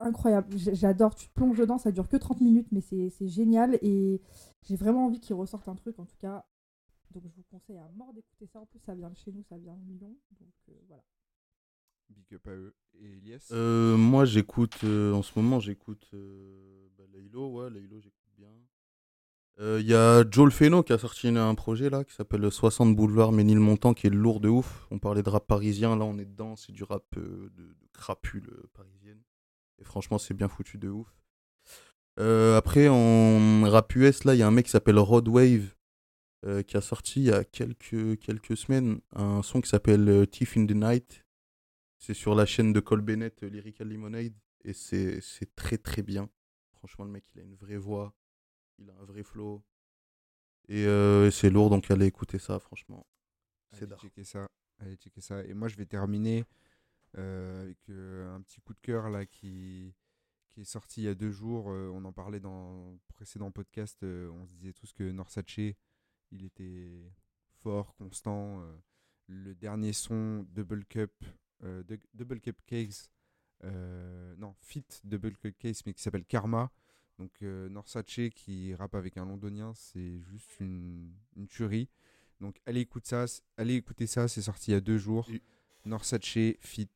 incroyable. J'adore. Tu plonges dedans. Ça dure que 30 minutes, mais c'est génial. Et j'ai vraiment envie qu'ils ressortent un truc. En tout cas, donc je vous conseille à mort d'écouter ça. En plus, ça vient de chez nous, ça vient de Lyon. Donc voilà. Euh, moi, j'écoute, euh, en ce moment, j'écoute euh, bah, Laylo, ouais, Laylo, j'écoute bien. Euh, Il y a Joel Feno qui a sorti un projet là qui s'appelle 60 Boulevard Ménilmontant qui est lourd de ouf. On parlait de rap parisien, là on est dedans, c'est du rap de, de crapule parisienne. Et franchement, c'est bien foutu de ouf. Après, en rap US, là, il y a un mec qui s'appelle Rod Wave euh, qui a sorti il y a quelques, quelques semaines un son qui s'appelle Thief in the Night. C'est sur la chaîne de Cole Bennett, euh, Lyrical Lemonade, et c'est très très bien. Franchement, le mec, il a une vraie voix, il a un vrai flow, et euh, c'est lourd, donc allez écouter ça, franchement. C'est Allez d'art. checker ça. Allez checker ça. Et moi, je vais terminer euh, avec euh, un petit coup de cœur là qui, qui est sorti il y a deux jours. Euh, on en parlait dans le précédent podcast. on se disait tous que Norsace, il était fort, constant. le dernier son Double Cup, de- Double Cup Case, euh, non, Fit Double Cup Case, mais qui s'appelle Karma. Donc euh, Norsace qui rappe avec un londonien, c'est juste une, une tuerie. Donc allez écouter ça, allez écouter ça, c'est sorti il y a deux jours. Et- Norsace Fit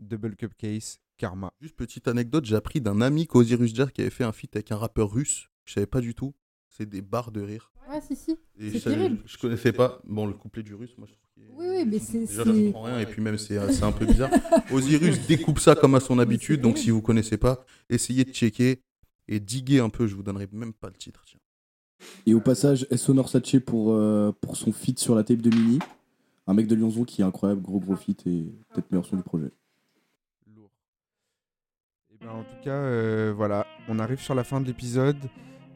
Double Cup Case Karma. Juste petite anecdote, j'ai appris d'un ami qu'Osiris Jar qui avait fait un feat avec un rappeur russe, je savais pas du tout. C'est des barres de rire. Ouais, si, si. Et C'est je, terrible. je connaissais pas. Bon, le couplet du russe, moi je trouve est- Oui, oui, mais c'est. Déjà, je comprends rien, et puis même, c'est c'est un peu bizarre. Osiris découpe ça comme à son habitude, donc si vous connaissez pas, essayez de checker et diguer un peu, je vous donnerai même pas le titre. Tiens. Et au passage, SO Norsace pour, euh, pour son feat sur la tape de Mini. Un mec de Lyonzon qui est incroyable, gros gros feat et peut-être meilleur son du projet. Lourd. Et ben, en tout cas, euh, voilà, on arrive sur la fin de l'épisode.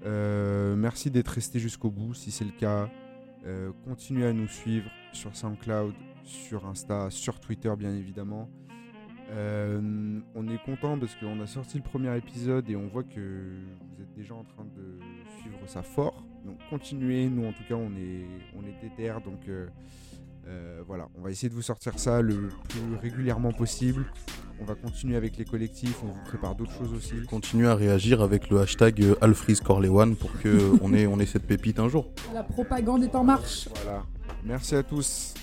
Euh, merci d'être resté jusqu'au bout, si c'est le cas. Euh, continuez à nous suivre sur SoundCloud, sur Insta, sur Twitter, bien évidemment. Euh, on est content parce qu'on a sorti le premier épisode et on voit que vous êtes déjà en train de suivre ça fort. Donc continuez, nous en tout cas on est, on est déter, donc euh, voilà, on va essayer de vous sortir ça le plus régulièrement possible. On va continuer avec les collectifs, on vous prépare d'autres choses aussi. Continuez à réagir avec le hashtag Corleone pour qu'on *laughs* ait, on ait cette pépite un jour. La propagande est en marche. Voilà. Merci à tous.